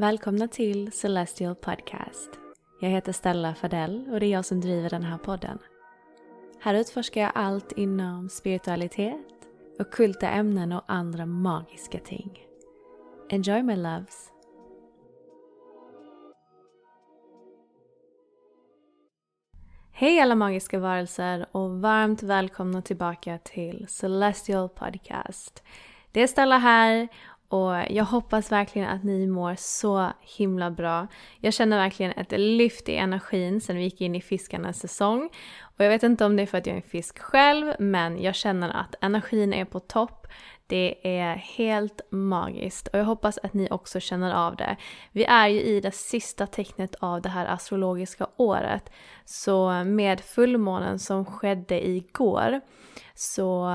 Välkomna till Celestial Podcast. Jag heter Stella Fadell och det är jag som driver den här podden. Här utforskar jag allt inom spiritualitet, ockulta ämnen och andra magiska ting. Enjoy my loves! Hej alla magiska varelser och varmt välkomna tillbaka till Celestial Podcast. Det är Stella här och jag hoppas verkligen att ni mår så himla bra. Jag känner verkligen ett lyft i energin sen vi gick in i fiskarnas säsong. Och jag vet inte om det är för att jag är en fisk själv, men jag känner att energin är på topp. Det är helt magiskt och jag hoppas att ni också känner av det. Vi är ju i det sista tecknet av det här astrologiska året. Så med fullmånen som skedde igår så,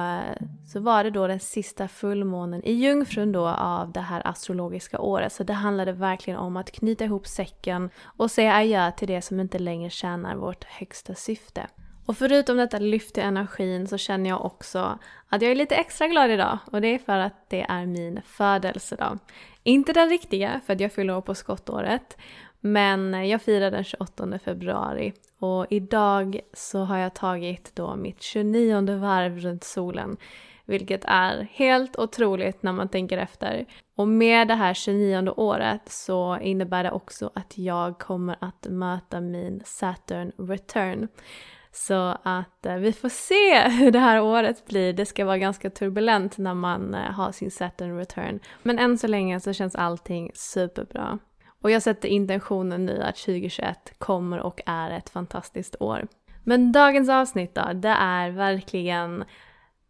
så var det då den sista fullmånen i Jungfrun då av det här astrologiska året. Så det handlade verkligen om att knyta ihop säcken och säga adjö till det som inte längre tjänar vårt högsta syfte. Och förutom detta lyft i energin så känner jag också att jag är lite extra glad idag och det är för att det är min födelsedag. Inte den riktiga, för att jag fyller år på skottåret, men jag firar den 28 februari och idag så har jag tagit då mitt 29 varv runt solen. Vilket är helt otroligt när man tänker efter. Och med det här 29 året så innebär det också att jag kommer att möta min Saturn return. Så att eh, vi får se hur det här året blir. Det ska vara ganska turbulent när man eh, har sin Saturn return. Men än så länge så känns allting superbra. Och jag sätter intentionen nu att 2021 kommer och är ett fantastiskt år. Men dagens avsnitt då, det är verkligen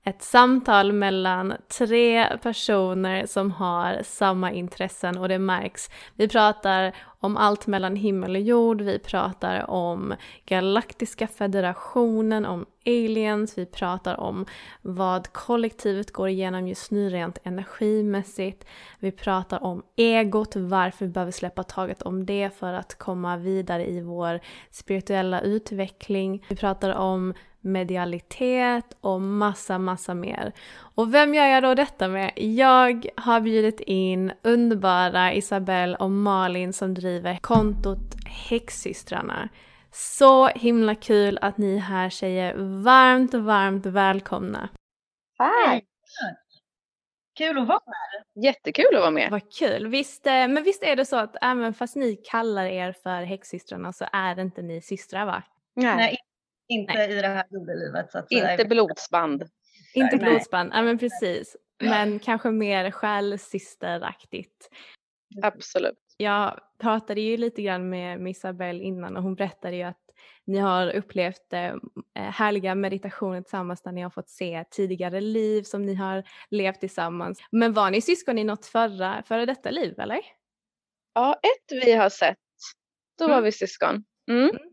ett samtal mellan tre personer som har samma intressen och det märks. Vi pratar om allt mellan himmel och jord, vi pratar om Galaktiska federationen, om aliens, vi pratar om vad kollektivet går igenom just nu rent energimässigt. Vi pratar om egot, varför vi behöver släppa taget om det för att komma vidare i vår spirituella utveckling. Vi pratar om medialitet och massa, massa mer. Och vem gör jag då detta med? Jag har bjudit in underbara Isabelle och Malin som driver kontot Häxsystrarna. Så himla kul att ni här tjejer. Varmt, varmt välkomna. Tack! Kul att vara här. Jättekul att vara med. Vad kul. Visst, eh, men visst är det så att även fast ni kallar er för häxsystrarna så är inte ni systrar va? Nej, Nej inte Nej. i det här jordelivet. Så att inte blodsband. Inte blodsband, ja men precis. Men kanske mer själssysteraktigt. Absolut. Jag pratade ju lite grann med, Isabelle innan och hon berättade ju att ni har upplevt eh, härliga meditationer tillsammans där ni har fått se tidigare liv som ni har levt tillsammans. Men var ni syskon i något förra, före detta liv eller? Ja, ett vi har sett, då mm. var vi syskon. Mm. mm.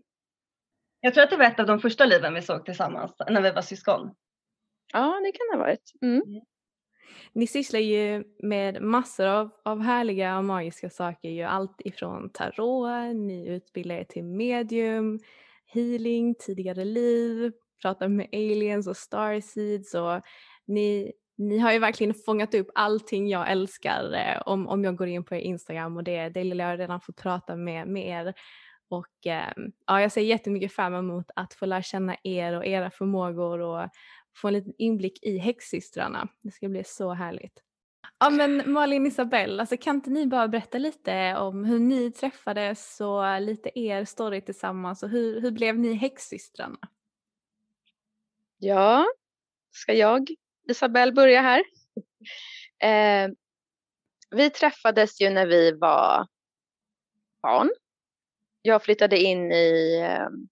Jag tror att det var ett av de första liven vi såg tillsammans när vi var syskon. Ja, det kan det ha varit. Mm. mm. Ni sysslar ju med massor av, av härliga och magiska saker. Ju allt ifrån tarot, ni utbildar er till medium, healing, tidigare liv, pratar med aliens och starseeds och ni, ni har ju verkligen fångat upp allting jag älskar eh, om, om jag går in på er Instagram och det, det vill jag redan fått prata med, med er. Och eh, ja, jag ser jättemycket fram emot att få lära känna er och era förmågor och få en liten inblick i häxsystrarna. Det ska bli så härligt. Ja men Malin Isabelle, alltså kan inte ni bara berätta lite om hur ni träffades och lite er story tillsammans och hur, hur blev ni häxsystrarna? Ja, ska jag Isabelle börja här? Eh, vi träffades ju när vi var barn. Jag flyttade in i, ehm,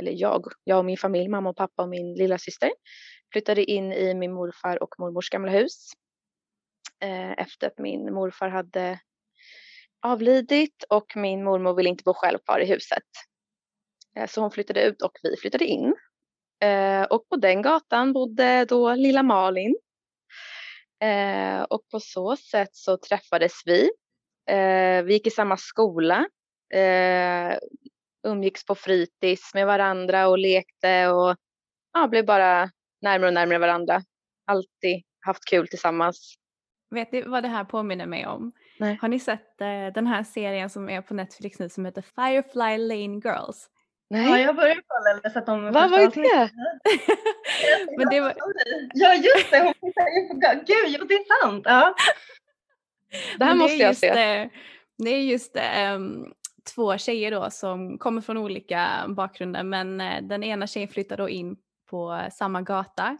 eller jag, jag och min familj, mamma och pappa och min lilla syster flyttade in i min morfar och mormors gamla hus eh, efter att min morfar hade avlidit och min mormor ville inte bo själv kvar i huset. Eh, så hon flyttade ut och vi flyttade in. Eh, och på den gatan bodde då lilla Malin. Och på så sätt så träffades vi. Vi gick i samma skola. Umgicks på fritids med varandra och lekte och ja, blev bara närmare och närmare varandra. Alltid haft kul tillsammans. Vet ni vad det här påminner mig om? Nej. Har ni sett eh, den här serien som är på Netflix nu som heter Firefly Lane Girls? Nej. Ja, jag började kolla eller sett om Vad var det? Men det var... Ja, just det. Hon Gud, ja, det är sant. Ja. Det här måste jag se. Det, det är just um, två tjejer då som kommer från olika bakgrunder men uh, den ena tjejen flyttar då in på samma gata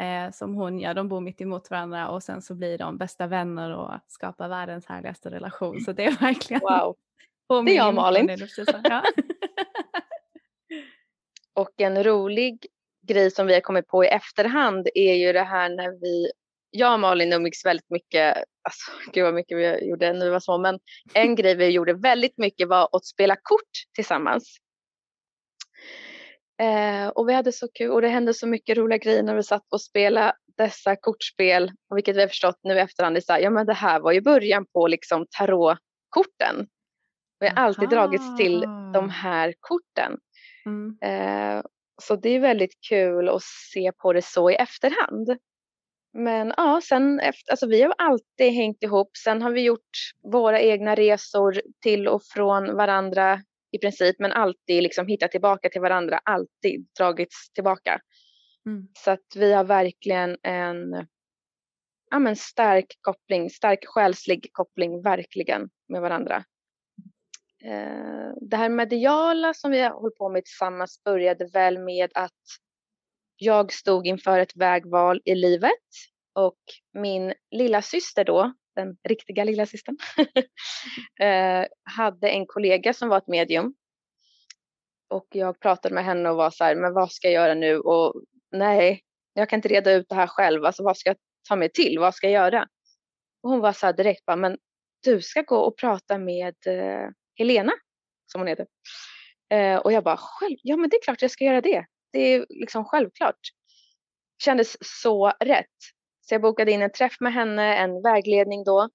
eh, som hon gör. De bor mitt emot varandra och sen så blir de bästa vänner och skapar världens härligaste relation. Så det är verkligen Wow. Det är jag Malin. Det, ja. och en rolig grej som vi har kommit på i efterhand är ju det här när vi jag och Malin umgicks väldigt mycket, alltså gud vad mycket vi gjorde när vi var små, men en grej vi gjorde väldigt mycket var att spela kort tillsammans. Eh, och vi hade så kul och det hände så mycket roliga grejer när vi satt och spelade dessa kortspel. Och vilket vi har förstått nu i efterhand, så här, ja men det här var ju början på liksom tarotkorten. Vi har alltid dragits till de här korten. Mm. Eh, så det är väldigt kul att se på det så i efterhand. Men ja, sen efter, alltså vi har alltid hängt ihop. Sen har vi gjort våra egna resor till och från varandra i princip, men alltid liksom hittat tillbaka till varandra, alltid dragits tillbaka. Mm. Så att vi har verkligen en ja, men stark koppling, stark själslig koppling verkligen med varandra. Eh, det här mediala som vi har hållit på med tillsammans började väl med att jag stod inför ett vägval i livet och min lilla syster då, den riktiga lilla systern, eh, hade en kollega som var ett medium. Och jag pratade med henne och var så här, men vad ska jag göra nu? Och nej, jag kan inte reda ut det här själv. Alltså vad ska jag ta mig till? Vad ska jag göra? Och hon var så här direkt, bara, men du ska gå och prata med eh, Helena, som hon heter. Eh, och jag bara, själv, ja men det är klart jag ska göra det. Det är liksom självklart. Kändes så rätt. Så jag bokade in en träff med henne, en vägledning då.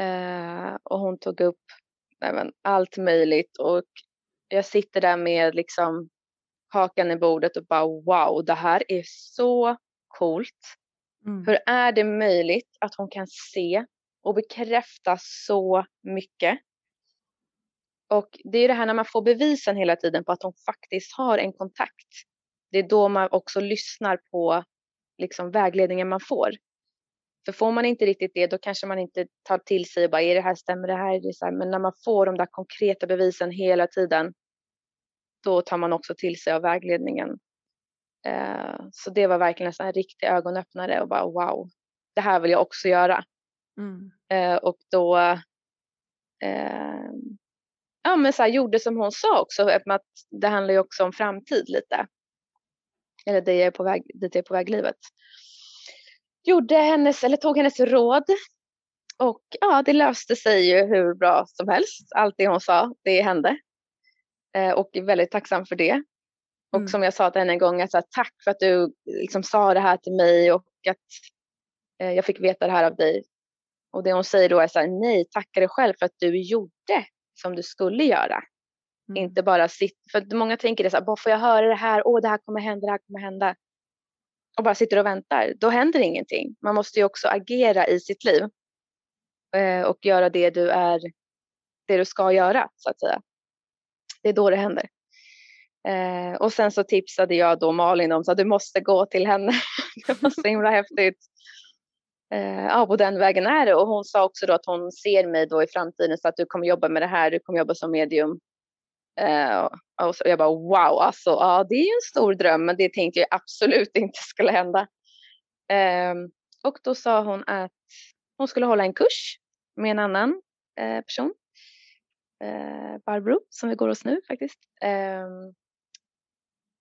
Eh, och hon tog upp nej allt möjligt och jag sitter där med liksom hakan i bordet och bara wow, det här är så coolt. Mm. Hur är det möjligt att hon kan se och bekräfta så mycket? Och det är det här när man får bevisen hela tiden på att hon faktiskt har en kontakt. Det är då man också lyssnar på liksom vägledningen man får. För får man inte riktigt det då kanske man inte tar till sig och bara är det här stämmer det här, är det här? Men när man får de där konkreta bevisen hela tiden då tar man också till sig av vägledningen. Eh, så det var verkligen en riktig ögonöppnare och bara wow, det här vill jag också göra. Mm. Eh, och då eh, ja, men så här, gjorde som hon sa också, att det handlar ju också om framtid lite. Eller det är på väg, dit jag är på väg livet. Gjorde hennes, eller tog hennes råd. Och ja, det löste sig ju hur bra som helst. Allt det hon sa, det hände. Eh, och är väldigt tacksam för det. Och mm. som jag sa till henne en gång, att tack för att du liksom sa det här till mig och att eh, jag fick veta det här av dig. Och det hon säger då är så här, nej, tacka dig själv för att du gjorde som du skulle göra. Mm. Inte bara sitta, för många tänker det så här, bara får jag höra det här, åh det här kommer hända, det här kommer hända. Och bara sitter och väntar, då händer ingenting. Man måste ju också agera i sitt liv. Eh, och göra det du är, det du ska göra så att säga. Det är då det händer. Eh, och sen så tipsade jag då Malin om att du måste gå till henne. det var så himla häftigt. Eh, ja, på den vägen är det. Och hon sa också då att hon ser mig då i framtiden så att du kommer jobba med det här, du kommer jobba som medium. Eh, och jag bara wow, alltså ja, det är ju en stor dröm, men det tänkte jag absolut inte skulle hända. Ehm, och då sa hon att hon skulle hålla en kurs med en annan eh, person, Barbro, som vi går hos nu faktiskt. Ehm,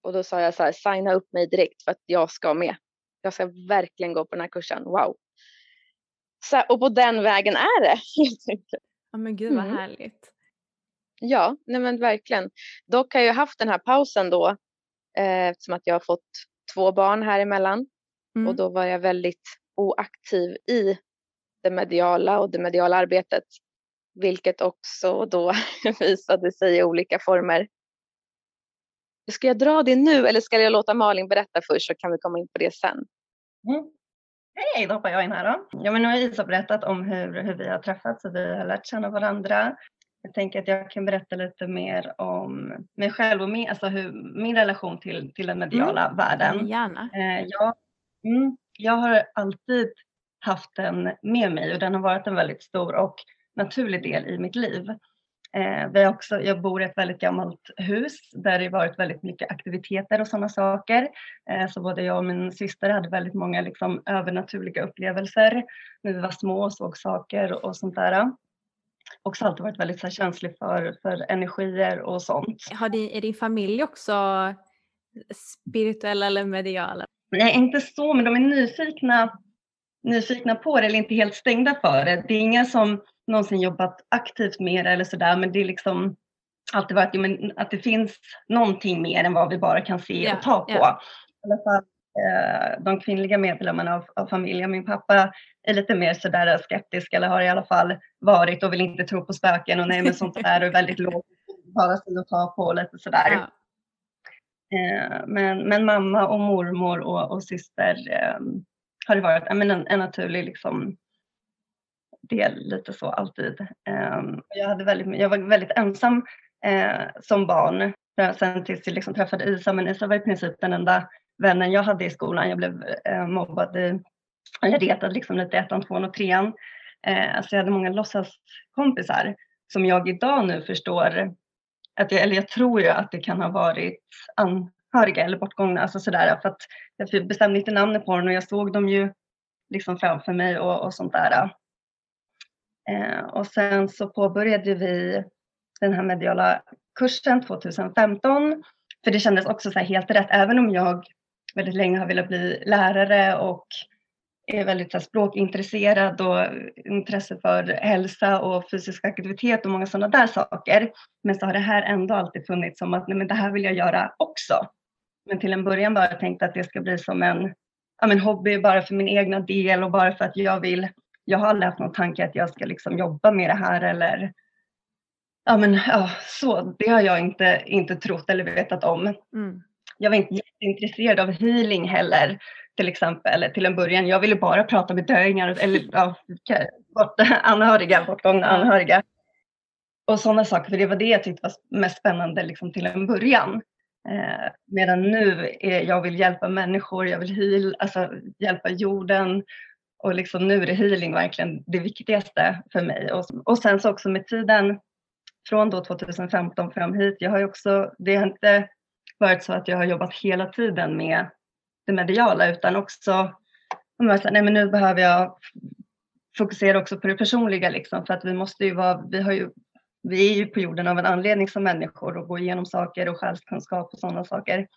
och då sa jag så här, signa upp mig direkt för att jag ska med. Jag ska verkligen gå på den här kursen, wow. Så, och på den vägen är det helt enkelt. Ja men gud vad mm. härligt. Ja, nej men verkligen. Dock har jag haft den här pausen då eh, eftersom att jag har fått två barn här emellan. Mm. Och då var jag väldigt oaktiv i det mediala och det mediala arbetet. Vilket också då visade sig i olika former. Ska jag dra det nu eller ska jag låta Malin berätta först så kan vi komma in på det sen? Mm. Hej, då hoppar jag in här då. Ja, men nu har Isa berättat om hur, hur vi har träffats och vi har lärt känna varandra. Jag tänker att jag kan berätta lite mer om mig själv och min, alltså hur, min relation till, till den mediala mm. världen. Gärna. Eh, jag, mm, jag har alltid haft den med mig och den har varit en väldigt stor och naturlig del i mitt liv. Eh, vi också, jag bor i ett väldigt gammalt hus där det varit väldigt mycket aktiviteter och sådana saker. Eh, så både jag och min syster hade väldigt många liksom, övernaturliga upplevelser när vi var små och såg saker och sånt där. Också alltid varit väldigt så här, känslig för, för energier och sånt. Har din, är din familj också spirituella eller mediala? Nej, inte så, men de är nyfikna, nyfikna på det eller inte helt stängda för det. Det är inga som någonsin jobbat aktivt med det eller sådär men det är liksom alltid varit men, att det finns någonting mer än vad vi bara kan se yeah, och ta på. Yeah. I alla fall eh, de kvinnliga medlemmarna av, av, familjen. Min pappa är lite mer sådär skeptisk eller har i alla fall varit och vill inte tro på spöken och nej men sånt där och är väldigt lågt bara sig att ta på lite sådär. Yeah. Eh, men, men mamma och mormor och, och syster eh, har det varit en, en naturlig liksom, del lite så alltid. Ehm, jag, hade väldigt, jag var väldigt ensam eh, som barn eh, sen tills jag liksom träffade Isa, men Isa var i princip den enda vännen jag hade i skolan. Jag blev eh, mobbad, i, eller retad liksom lite i ettan, tvåan och trean. Så jag hade många låtsaskompisar som jag idag nu förstår, att jag, eller jag tror ju att det kan ha varit anhöriga eller bortgångna, alltså sådär, för att jag bestämde inte namnet på dem och jag såg dem ju liksom framför mig och, och sånt där. Eh, och sen så påbörjade vi den här mediala kursen 2015. För det kändes också så helt rätt, även om jag väldigt länge har velat bli lärare och är väldigt så här, språkintresserad och intresse för hälsa och fysisk aktivitet och många sådana där saker. Men så har det här ändå alltid funnits som att nej, men det här vill jag göra också. Men till en början bara tänkt att det ska bli som en ja, men hobby bara för min egna del och bara för att jag vill jag har aldrig haft någon tanke att jag ska liksom jobba med det här eller ja men ja, så, det har jag inte, inte trott eller vetat om. Mm. Jag var inte jätteintresserad av healing heller till exempel till en början. Jag ville bara prata med döingar eller ja, bort, anhöriga, bortgångna anhöriga. Och sådana saker, för det var det jag tyckte var mest spännande liksom, till en början. Eh, medan nu är jag vill hjälpa människor, jag vill heal, alltså, hjälpa jorden och liksom nu är det healing verkligen det viktigaste för mig. Och, och sen så också med tiden från då 2015 fram hit. Jag har ju också, det har inte varit så att jag har jobbat hela tiden med det mediala utan också nej men nu behöver jag fokusera också på det personliga liksom för att vi måste ju vara, vi har ju vi är ju på jorden av en anledning som människor och går igenom saker och själskunskap och sådana saker.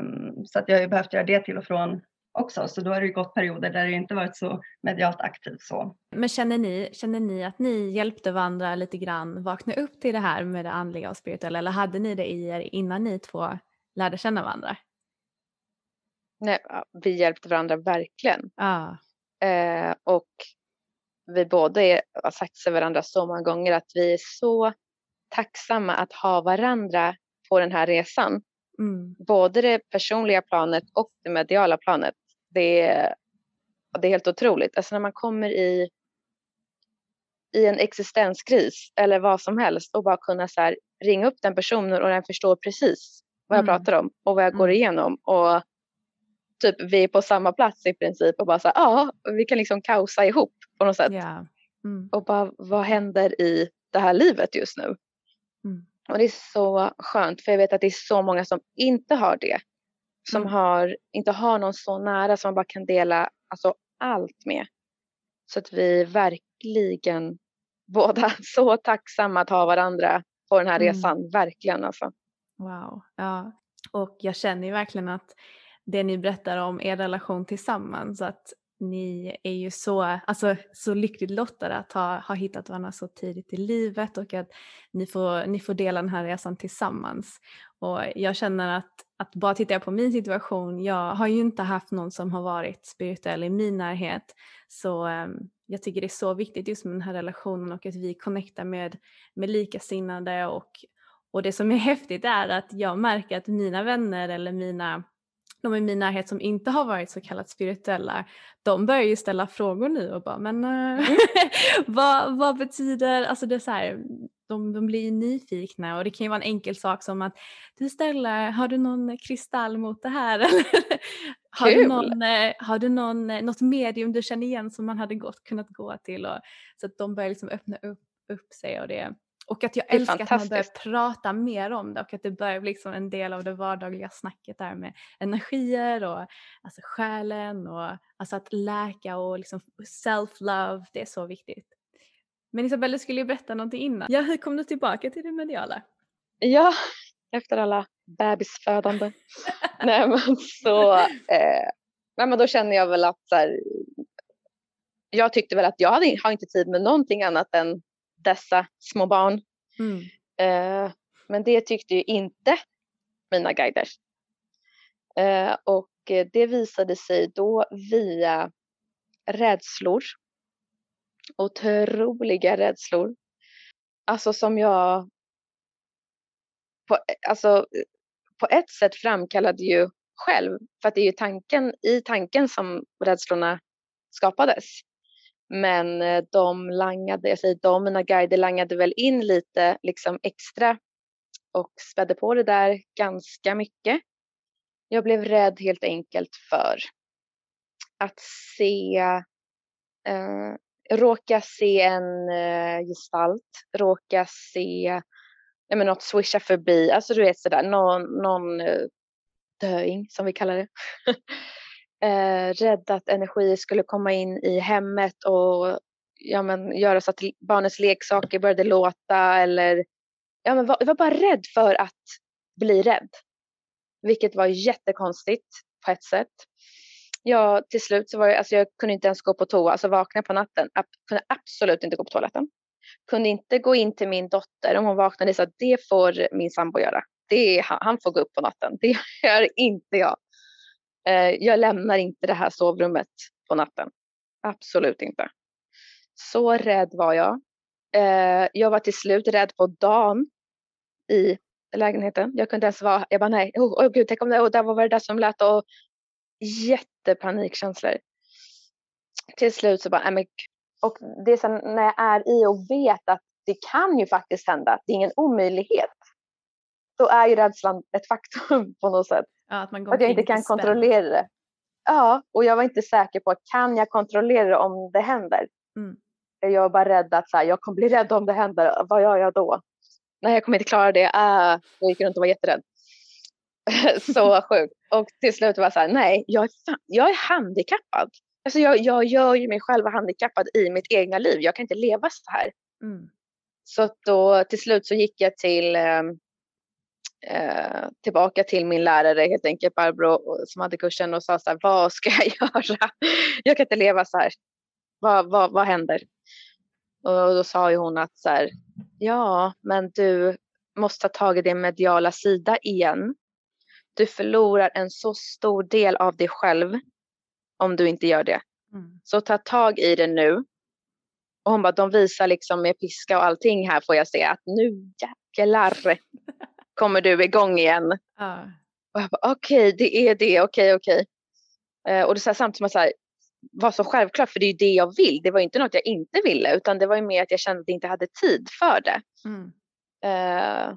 Um, så att jag har ju behövt göra det till och från också. Så då har det gått perioder där det inte varit så medialt aktivt så. Men känner ni, känner ni att ni hjälpte varandra lite grann vakna upp till det här med det andliga och spirituella eller hade ni det i er innan ni två lärde känna varandra? Nej, vi hjälpte varandra verkligen. Ah. Eh, och vi båda är, har sagt till varandra så många gånger att vi är så tacksamma att ha varandra på den här resan. Mm. Både det personliga planet och det mediala planet. Det är, det är helt otroligt. Alltså när man kommer i, i en existenskris eller vad som helst och bara kunna så här, ringa upp den personen och den förstår precis vad jag mm. pratar om och vad jag går mm. igenom. Och typ vi är på samma plats i princip och bara så här, ja, vi kan liksom kaosa ihop på något sätt. Yeah. Mm. Och bara, vad händer i det här livet just nu? Mm. Och det är så skönt för jag vet att det är så många som inte har det. Som mm. har, inte har någon så nära som man bara kan dela alltså, allt med. Så att vi verkligen båda så tacksamma att ha varandra på den här mm. resan. Verkligen alltså. Wow, ja. Och jag känner ju verkligen att det ni berättar om er relation tillsammans, att ni är ju så, alltså, så lyckligt lottade att ha, ha hittat varandra så tidigt i livet och att ni får, ni får dela den här resan tillsammans. Och jag känner att, att bara tittar jag på min situation, jag har ju inte haft någon som har varit spirituell i min närhet. Så um, jag tycker det är så viktigt just med den här relationen och att vi connectar med, med likasinnade och, och det som är häftigt är att jag märker att mina vänner eller mina de i min närhet som inte har varit så kallat spirituella, de börjar ju ställa frågor nu och bara men äh, vad, vad betyder, alltså det är så här, de, de blir nyfikna och det kan ju vara en enkel sak som att du Stella, har du någon kristall mot det här? har, du någon, eh, har du någon, eh, något medium du känner igen som man hade gått, kunnat gå till? Och, så att de börjar liksom öppna upp, upp sig och det och att jag älskar att man börjar prata mer om det och att det börjar bli liksom en del av det vardagliga snacket där med energier och alltså själen och alltså att läka och liksom self-love, det är så viktigt. Men Isabelle, du skulle ju berätta någonting innan. Ja, hur kom du tillbaka till det mediala? Ja, efter alla bebisfödande. nej men så, eh, nej men då känner jag väl att så här, jag tyckte väl att jag hade, har inte tid med någonting annat än dessa små barn. Mm. Eh, men det tyckte ju inte mina guider. Eh, och det visade sig då via rädslor. Otroliga rädslor. Alltså som jag på, alltså, på ett sätt framkallade ju själv. För att det är ju tanken, i tanken som rädslorna skapades. Men eh, de langade, jag säger de, mina guider langade väl in lite liksom extra och spädde på det där ganska mycket. Jag blev rädd helt enkelt för att se, eh, råka se en eh, gestalt, råka se ja, men något swisha förbi, alltså du vet sådär, någon, någon eh, döing som vi kallar det. eh, rädd att energi skulle komma in i hemmet och ja, men, göra så att barnets leksaker började låta eller ja, men, var, jag var bara rädd för att bli rädd. Vilket var jättekonstigt på ett sätt. Ja, till slut så var jag, alltså jag kunde inte ens gå på toa, alltså vakna på natten. Jag kunde absolut inte gå på toaletten. Kunde inte gå in till min dotter om hon vaknade så att det får min sambo göra. Det är, han får gå upp på natten. Det gör inte jag. Eh, jag lämnar inte det här sovrummet på natten. Absolut inte. Så rädd var jag. Eh, jag var till slut rädd på dagen i lägenheten. Jag kunde ens vara, jag bara nej, oh, oh gud, tänk om det, oh, där var det där som lät och jättepanikkänslor. Till slut så bara, nej men, och det är sen när jag är i och vet att det kan ju faktiskt hända, det är ingen omöjlighet. Då är ju rädslan ett faktum på något sätt. Ja, att, man går att jag inte kan kontrollera det. Ja, och jag var inte säker på kan jag kontrollera det om det händer. Mm. Jag var bara rädd att så här, jag kommer bli rädd om det händer. Vad gör jag då? Nej, jag kommer inte klara det. Äh, jag gick runt och var jätterädd. så sjukt. Och till slut var jag så här, nej, jag är, fan, jag är handikappad. Alltså jag, jag gör ju mig själv handikappad i mitt egna liv. Jag kan inte leva så här. Mm. Så då till slut så gick jag till um, eh, tillbaka till min lärare helt enkelt, Barbro som hade kursen och sa så här, vad ska jag göra? Jag kan inte leva så här. Vad, vad, vad händer? Och då sa ju hon att så här, ja, men du måste ta tag i din mediala sida igen. Du förlorar en så stor del av dig själv om du inte gör det. Mm. Så ta tag i det nu. Och hon bara, de visar liksom med piska och allting här får jag se att nu jäklar kommer du igång igen. Uh. Och jag bara, okej, okay, det är det, okej, okay, okej. Okay. Uh, och det så här, samtidigt som jag så här, var så självklart, för det är ju det jag vill. Det var inte något jag inte ville, utan det var ju mer att jag kände att jag inte hade tid för det. Mm. Uh,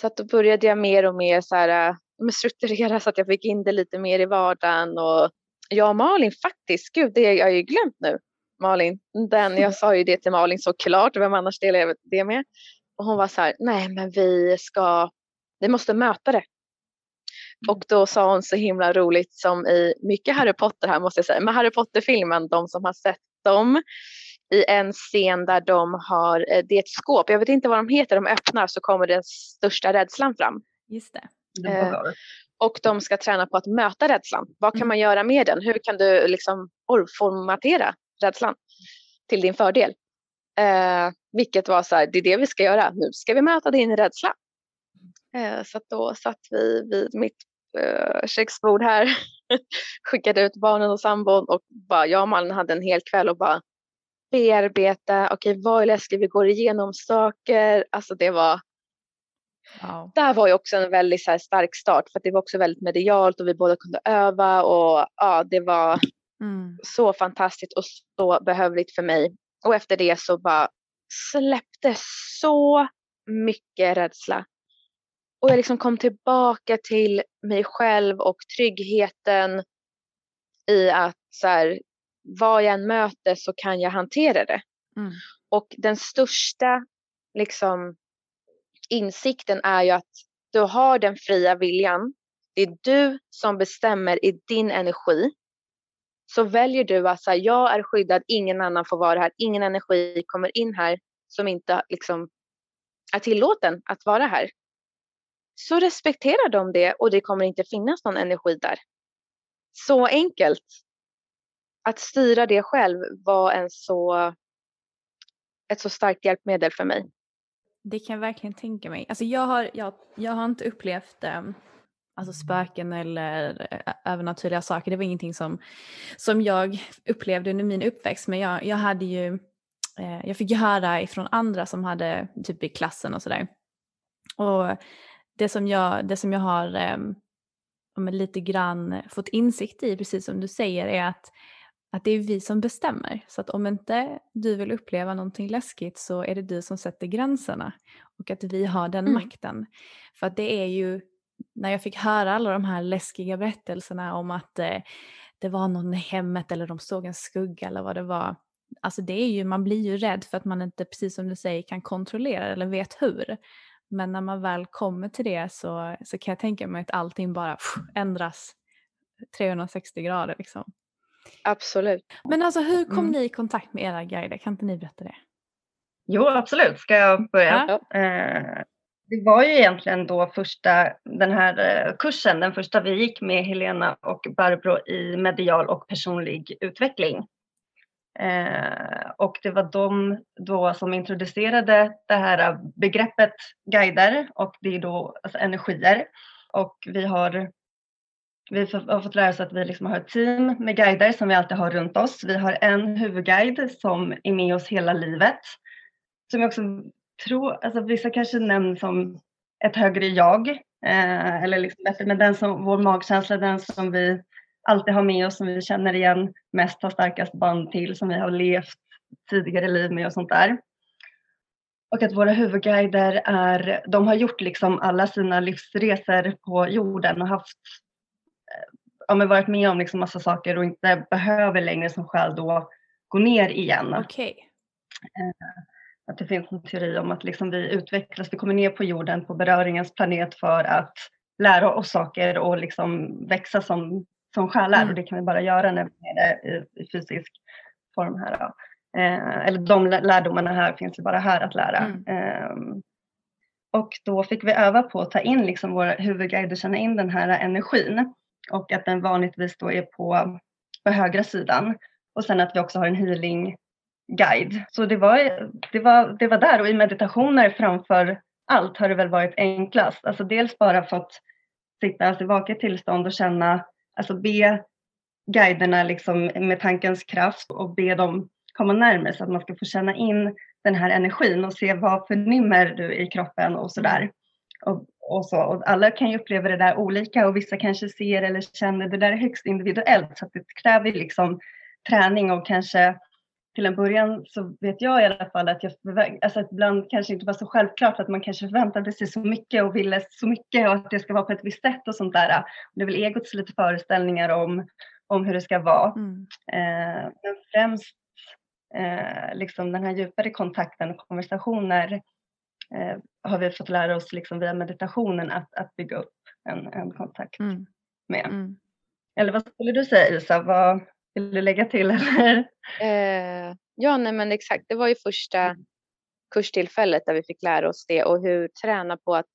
så att då började jag mer och mer så här, uh, strukturera så att jag fick in det lite mer i vardagen. Och jag och Malin faktiskt, gud det har jag ju glömt nu. Malin, den, jag sa ju det till Malin såklart, vem annars delar jag det med? Och hon var så här, nej men vi ska, vi måste möta det. Och då sa hon så himla roligt som i mycket Harry Potter här måste jag säga, med Harry Potter-filmen, de som har sett dem, i en scen där de har, eh, det är ett skåp, jag vet inte vad de heter, de öppnar så kommer den största rädslan fram. Just det. Eh, och de ska träna på att möta rädslan. Vad kan mm. man göra med den? Hur kan du liksom formatera rädslan till din fördel? Eh, vilket var så här, det är det vi ska göra. Nu ska vi möta din rädsla. Eh, så då satt vi vid mitt eh, köksbord här, skickade ut barnen och sambon och bara, jag och Malin hade en hel kväll och bara bearbeta, okej okay, vad är läskigt, vi går igenom saker, alltså det var Wow. Där var ju också en väldigt så stark start för det var också väldigt medialt och vi båda kunde öva och ja, det var mm. så fantastiskt och så behövligt för mig. Och efter det så bara släppte så mycket rädsla. Och jag liksom kom tillbaka till mig själv och tryggheten i att så här, vad jag än möter så kan jag hantera det. Mm. Och den största liksom, insikten är ju att du har den fria viljan. Det är du som bestämmer i din energi. Så väljer du att säga jag är skyddad, ingen annan får vara här, ingen energi kommer in här som inte liksom är tillåten att vara här. Så respekterar de det och det kommer inte finnas någon energi där. Så enkelt. Att styra det själv var en så, ett så starkt hjälpmedel för mig. Det kan jag verkligen tänka mig. Alltså jag har, jag, jag har inte upplevt um, alltså spöken eller uh, övernaturliga saker. Det var ingenting som, som jag upplevde under min uppväxt. Men jag, jag hade ju, uh, jag fick ju höra ifrån andra som hade typ i klassen och sådär. Och det som jag, det som jag har um, lite grann fått insikt i, precis som du säger, är att att det är vi som bestämmer. Så att om inte du vill uppleva någonting läskigt så är det du som sätter gränserna och att vi har den mm. makten. För att det är ju, när jag fick höra alla de här läskiga berättelserna om att eh, det var någon i hemmet eller de såg en skugga eller vad det var. Alltså det är ju, man blir ju rädd för att man inte, precis som du säger, kan kontrollera eller vet hur. Men när man väl kommer till det så, så kan jag tänka mig att allting bara pff, ändras 360 grader liksom. Absolut. Men alltså hur kom mm. ni i kontakt med era guider? Kan inte ni berätta det? Jo, absolut. Ska jag börja? Ja. Eh, det var ju egentligen då första, den här eh, kursen, den första vi gick med Helena och Barbro i medial och personlig utveckling. Eh, och det var de då som introducerade det här begreppet guider och det är då alltså energier. Och vi har vi har fått lära oss att vi liksom har ett team med guider som vi alltid har runt oss. Vi har en huvudguide som är med oss hela livet. Som är också tror, alltså vissa kanske nämner som ett högre jag. Eh, eller liksom bättre, men den som, vår magkänsla, den som vi alltid har med oss, som vi känner igen mest, har starkast band till, som vi har levt tidigare liv med och sånt där. Och att våra huvudguider är, de har gjort liksom alla sina livsresor på jorden och haft ja, men varit med om liksom massa saker och inte behöver längre som själ då gå ner igen. Okay. Eh, att det finns en teori om att liksom vi utvecklas, vi kommer ner på jorden, på beröringens planet för att lära oss saker och liksom växa som, som själar. Mm. Och det kan vi bara göra när vi är det i, i fysisk form här. Då. Eh, eller de lärdomarna här finns ju bara här att lära. Mm. Eh, och då fick vi öva på att ta in liksom våra huvudguider, känna in den här energin och att den vanligtvis då är på, på högra sidan. Och sen att vi också har en healing guide. Så det var, det, var, det var där och i meditationer framför allt har det väl varit enklast. Alltså dels bara fått sitta alltså i vaket tillstånd och känna, alltså be guiderna liksom med tankens kraft och be dem komma närmare så att man ska få känna in den här energin och se vad förnimmer du i kroppen och sådär. Och, och, så. och alla kan ju uppleva det där olika och vissa kanske ser eller känner det där är högst individuellt så att det kräver liksom träning och kanske till en början så vet jag i alla fall att jag alltså att ibland kanske inte var så självklart att man kanske förväntade sig så mycket och ville så mycket och att det ska vara på ett visst sätt och sånt där. Det är väl egots lite föreställningar om, om hur det ska vara. Mm. Eh, men främst eh, liksom den här djupare kontakten och konversationer eh, har vi fått lära oss liksom via meditationen att, att bygga upp en, en kontakt mm. med. Mm. Eller vad skulle du säga Isa? Vad, vill du lägga till? Eller? Eh, ja, nej men exakt. Det var ju första mm. kurstillfället där vi fick lära oss det och hur träna på att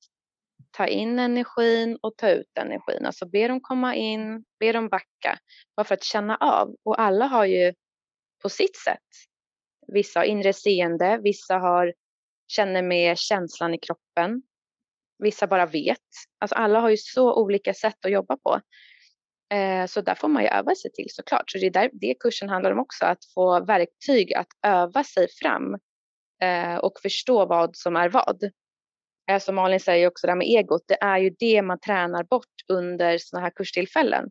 ta in energin och ta ut energin. Alltså be dem komma in, be dem backa. Bara för att känna av. Och alla har ju på sitt sätt. Vissa har inre seende, vissa har, känner med känslan i kroppen. Vissa bara vet. Alltså alla har ju så olika sätt att jobba på. Eh, så där får man ju öva sig till såklart. Så det är där det kursen handlar om också, att få verktyg att öva sig fram eh, och förstå vad som är vad. Eh, som Malin säger också, det här med egot, det är ju det man tränar bort under sådana här kurstillfällen.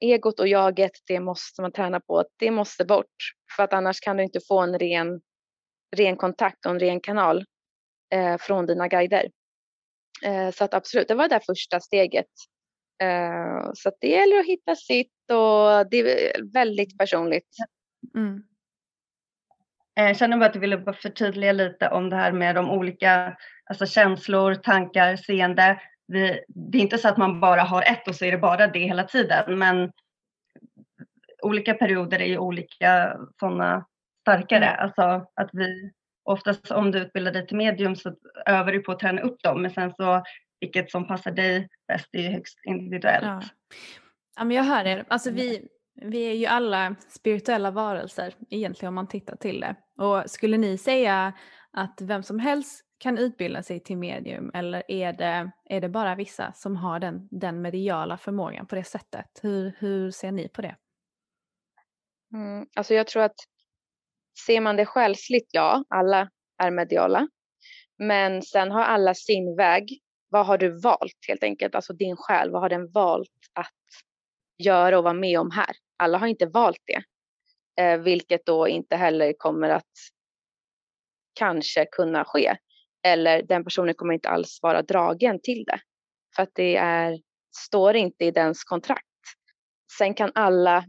egot och jaget, det måste man träna på, det måste bort. För att annars kan du inte få en ren, ren kontakt och en ren kanal från dina guider. så att absolut, det var det där första steget så det gäller att hitta sitt och det är väldigt personligt. Mm. Jag eh, känner bara att du ville förtydliga lite om det här med de olika alltså känslor, tankar, seende. Vi, det är inte så att man bara har ett och så är det bara det hela tiden, men olika perioder är ju olika sådana starkare. Mm. Alltså att vi oftast om du utbildar dig till medium så övar du på att träna upp dem, men sen så vilket som passar dig bäst är högst individuellt. Ja. ja men jag hör er. Alltså vi, vi är ju alla spirituella varelser egentligen om man tittar till det. Och skulle ni säga att vem som helst kan utbilda sig till medium eller är det, är det bara vissa som har den, den mediala förmågan på det sättet? Hur, hur ser ni på det? Mm, alltså jag tror att ser man det själsligt, ja, alla är mediala. Men sen har alla sin väg vad har du valt helt enkelt, alltså din själ, vad har den valt att göra och vara med om här? Alla har inte valt det, eh, vilket då inte heller kommer att kanske kunna ske. Eller den personen kommer inte alls vara dragen till det, för att det är, står inte i dens kontrakt. Sen kan alla,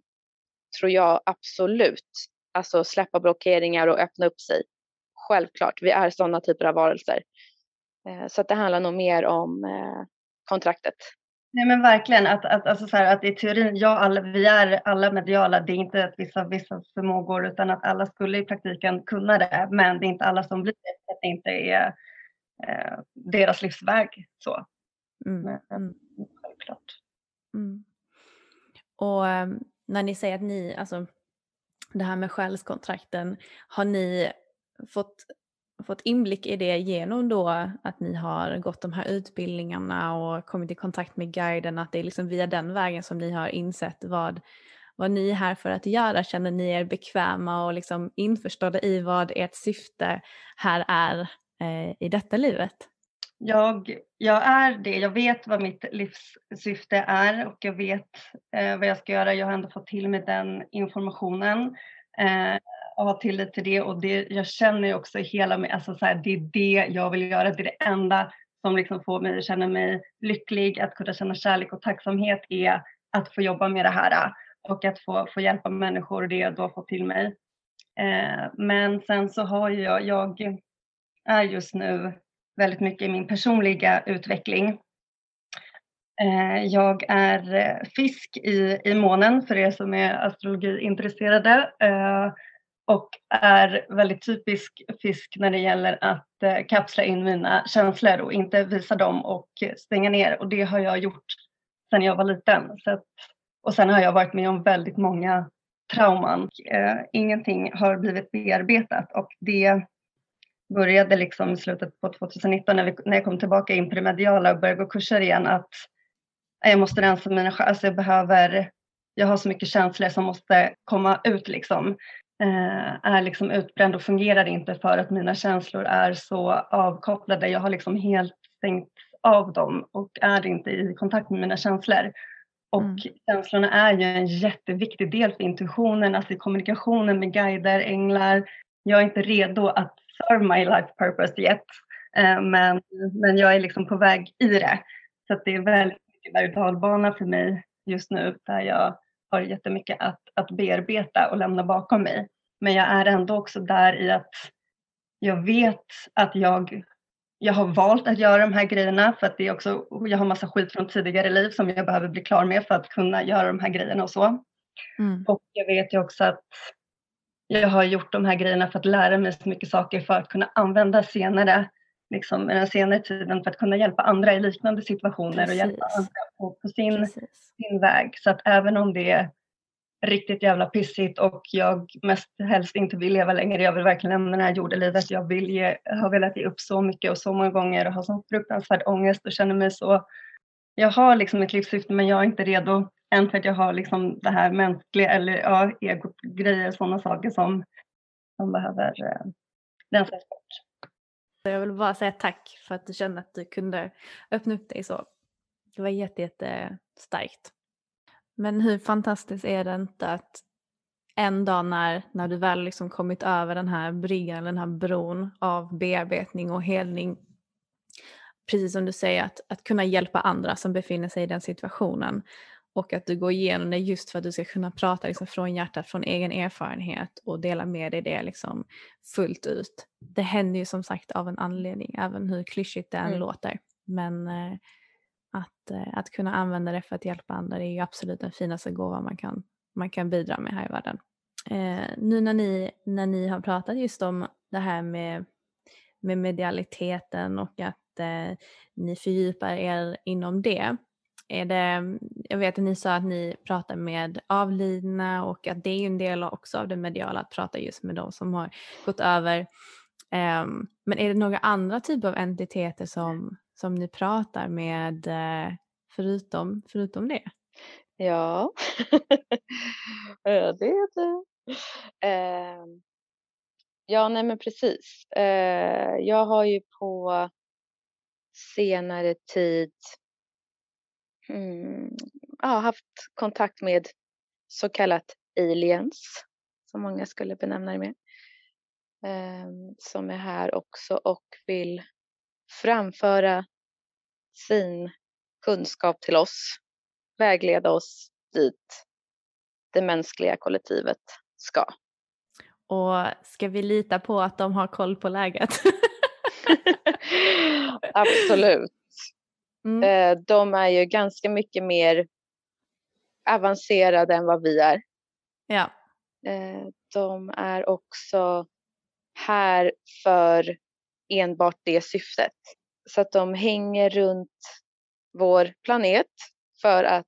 tror jag absolut, alltså släppa blockeringar och öppna upp sig. Självklart, vi är sådana typer av varelser. Eh, så det handlar nog mer om eh, kontraktet. Nej men verkligen att, att, alltså så här, att i teorin, ja alla, vi är alla mediala, det är inte att vissa, vissa förmågor utan att alla skulle i praktiken kunna det men det är inte alla som blir det, att det inte är eh, deras livsväg så. Mm. Men, mm. självklart. Mm. Och um, när ni säger att ni, alltså det här med själskontrakten, har ni fått fått inblick i det genom då att ni har gått de här utbildningarna och kommit i kontakt med guiden, att det är liksom via den vägen som ni har insett vad, vad ni är här för att göra. Känner ni er bekväma och liksom införstådda i vad ert syfte här är eh, i detta livet? Jag, jag är det. Jag vet vad mitt livssyfte är och jag vet eh, vad jag ska göra. Jag har ändå fått till mig den informationen. Eh, av ha tillit till det och det, jag känner också hela mig, alltså så här, det är det jag vill göra, det är det enda som liksom får mig att känna mig lycklig, att kunna känna kärlek och tacksamhet är att få jobba med det här äh, och att få, få hjälpa människor och det jag då får till mig. Eh, men sen så har jag, jag är just nu väldigt mycket i min personliga utveckling. Eh, jag är eh, fisk i, i månen för er som är astrologiintresserade. Eh, och är väldigt typisk fisk när det gäller att eh, kapsla in mina känslor och inte visa dem och stänga ner. Och det har jag gjort sedan jag var liten. Så att, och sen har jag varit med om väldigt många trauman. Eh, ingenting har blivit bearbetat och det började liksom i slutet på 2019 när, vi, när jag kom tillbaka in på det mediala och började gå kurser igen att äh, jag måste rensa mina alltså jag behöver jag har så mycket känslor som måste komma ut liksom. Eh, är liksom utbränd och fungerar inte för att mina känslor är så avkopplade. Jag har liksom helt stängt av dem och är inte i kontakt med mina känslor. Och mm. känslorna är ju en jätteviktig del för intuitionen, alltså i kommunikationen med guider, änglar. Jag är inte redo att serve my life purpose yet, eh, men, men jag är liksom på väg i det. Så det är väldigt mycket berg dalbana för mig just nu där jag har jättemycket att, att bearbeta och lämna bakom mig. Men jag är ändå också där i att jag vet att jag, jag har valt att göra de här grejerna för att det är också, jag har massa skit från tidigare liv som jag behöver bli klar med för att kunna göra de här grejerna och så. Mm. Och jag vet ju också att jag har gjort de här grejerna för att lära mig så mycket saker för att kunna använda senare, liksom den senare tiden för att kunna hjälpa andra i liknande situationer Precis. och hjälpa andra på, på sin, sin väg. Så att även om det är riktigt jävla pissigt och jag mest helst inte vill leva längre. Jag vill verkligen lämna det här jordelivet. Jag vill ge, har velat ge upp så mycket och så många gånger och har sån fruktansvärd ångest och känner mig så... Jag har liksom ett livssyfte men jag är inte redo än för att jag har liksom det här mänskliga eller ja, egogrejer, sådana saker som, som behöver eh, rensas bort. Jag vill bara säga tack för att du kände att du kunde öppna upp dig så. Det var jätte, jätte starkt. Men hur fantastiskt är det inte att en dag när, när du väl liksom kommit över den här bryggan, den här bron av bearbetning och helning, precis som du säger, att, att kunna hjälpa andra som befinner sig i den situationen och att du går igenom det just för att du ska kunna prata liksom från hjärtat, från egen erfarenhet och dela med dig det liksom fullt ut. Det händer ju som sagt av en anledning, även hur klyschigt det än mm. låter. Men eh, att, eh, att kunna använda det för att hjälpa andra det är ju absolut den finaste gåvan man kan, man kan bidra med här i världen. Eh, nu när ni, när ni har pratat just om det här med, med medialiteten och att eh, ni fördjupar er inom det. Är det, jag vet att ni sa att ni pratar med avlidna och att det är en del också av det mediala att prata just med de som har gått över. Um, men är det några andra typer av entiteter som, som ni pratar med eh, förutom, förutom det? Ja, det är det. Uh, ja, nej men precis. Uh, jag har ju på senare tid mm, ja, haft kontakt med så kallat aliens, som många skulle benämna det med, eh, som är här också och vill framföra sin kunskap till oss, vägleda oss dit det mänskliga kollektivet ska. Och ska vi lita på att de har koll på läget? Absolut. Mm. Eh, de är ju ganska mycket mer avancerade än vad vi är. Ja. Eh, de är också här för enbart det syftet. Så att de hänger runt vår planet för att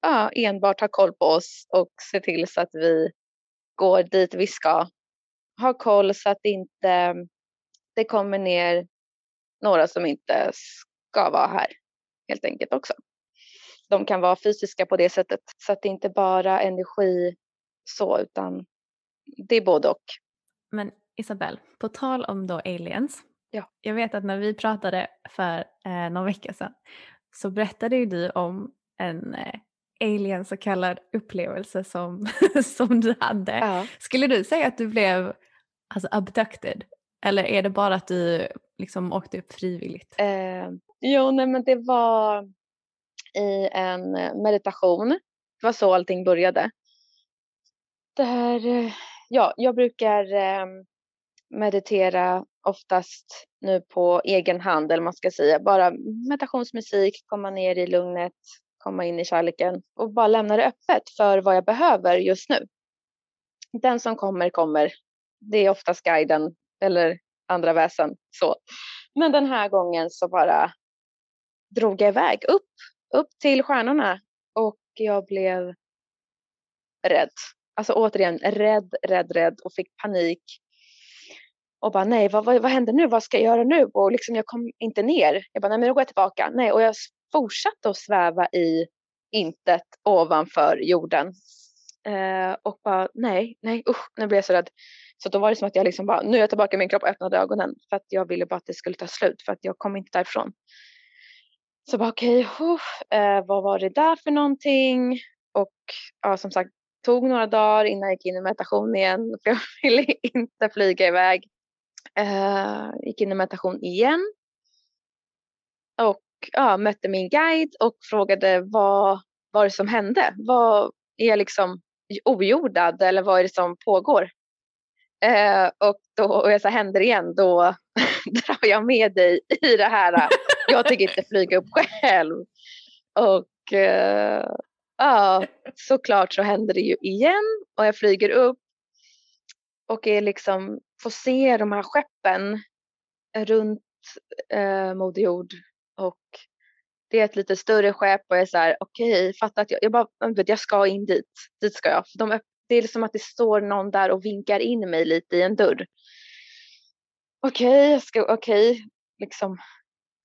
ja, enbart ha koll på oss och se till så att vi går dit vi ska. Ha koll så att inte det kommer ner några som inte ska vara här helt enkelt också. De kan vara fysiska på det sättet så att det inte bara energi så utan det är både och. Men Isabelle, på tal om då aliens. Ja. Jag vet att när vi pratade för eh, någon vecka sedan så berättade ju du om en eh, alien så kallad upplevelse som, som du hade. Ja. Skulle du säga att du blev alltså, abducted? Eller är det bara att du liksom åkte upp frivilligt? Eh, jo, nej men det var i en eh, meditation. Det var så allting började. Där, eh, ja, jag brukar eh, meditera oftast nu på egen hand, eller man ska säga. Bara meditationsmusik, komma ner i lugnet, komma in i kärleken och bara lämna det öppet för vad jag behöver just nu. Den som kommer, kommer. Det är oftast guiden eller andra väsen. Så. Men den här gången så bara drog jag iväg upp, upp till stjärnorna och jag blev rädd. Alltså återigen rädd, rädd, rädd och fick panik och bara nej, vad, vad, vad händer nu? Vad ska jag göra nu? Och liksom jag kom inte ner. Jag bara nej, men då går jag tillbaka. Nej, och jag fortsatte att sväva i intet ovanför jorden. Eh, och bara nej, nej usch, nu blir jag så rädd. Så då var det som att jag liksom bara, nu är jag tillbaka i min kropp och öppnade ögonen för att jag ville bara att det skulle ta slut för att jag kom inte därifrån. Så bara okej, okay, eh, vad var det där för någonting? Och ja, som sagt, tog några dagar innan jag gick in i meditation igen för jag ville inte flyga iväg. Eh, gick in i meditation igen. Och ja, mötte min guide och frågade vad var det som hände? Vad är jag liksom ojordad eller vad är det som pågår? Eh, och då och jag sa, händer det igen, då drar jag med dig i det här. Jag tänker inte flyga upp själv. Och eh, ja, såklart så händer det ju igen och jag flyger upp och är liksom, får se de här skeppen runt eh, Moder Jord och det är ett lite större skepp och jag är så här, okej, okay, fattar att jag, jag bara, jag ska in dit, dit ska jag. För de, det är som att det står någon där och vinkar in mig lite i en dörr. Okej, okay, jag ska, okej, okay, liksom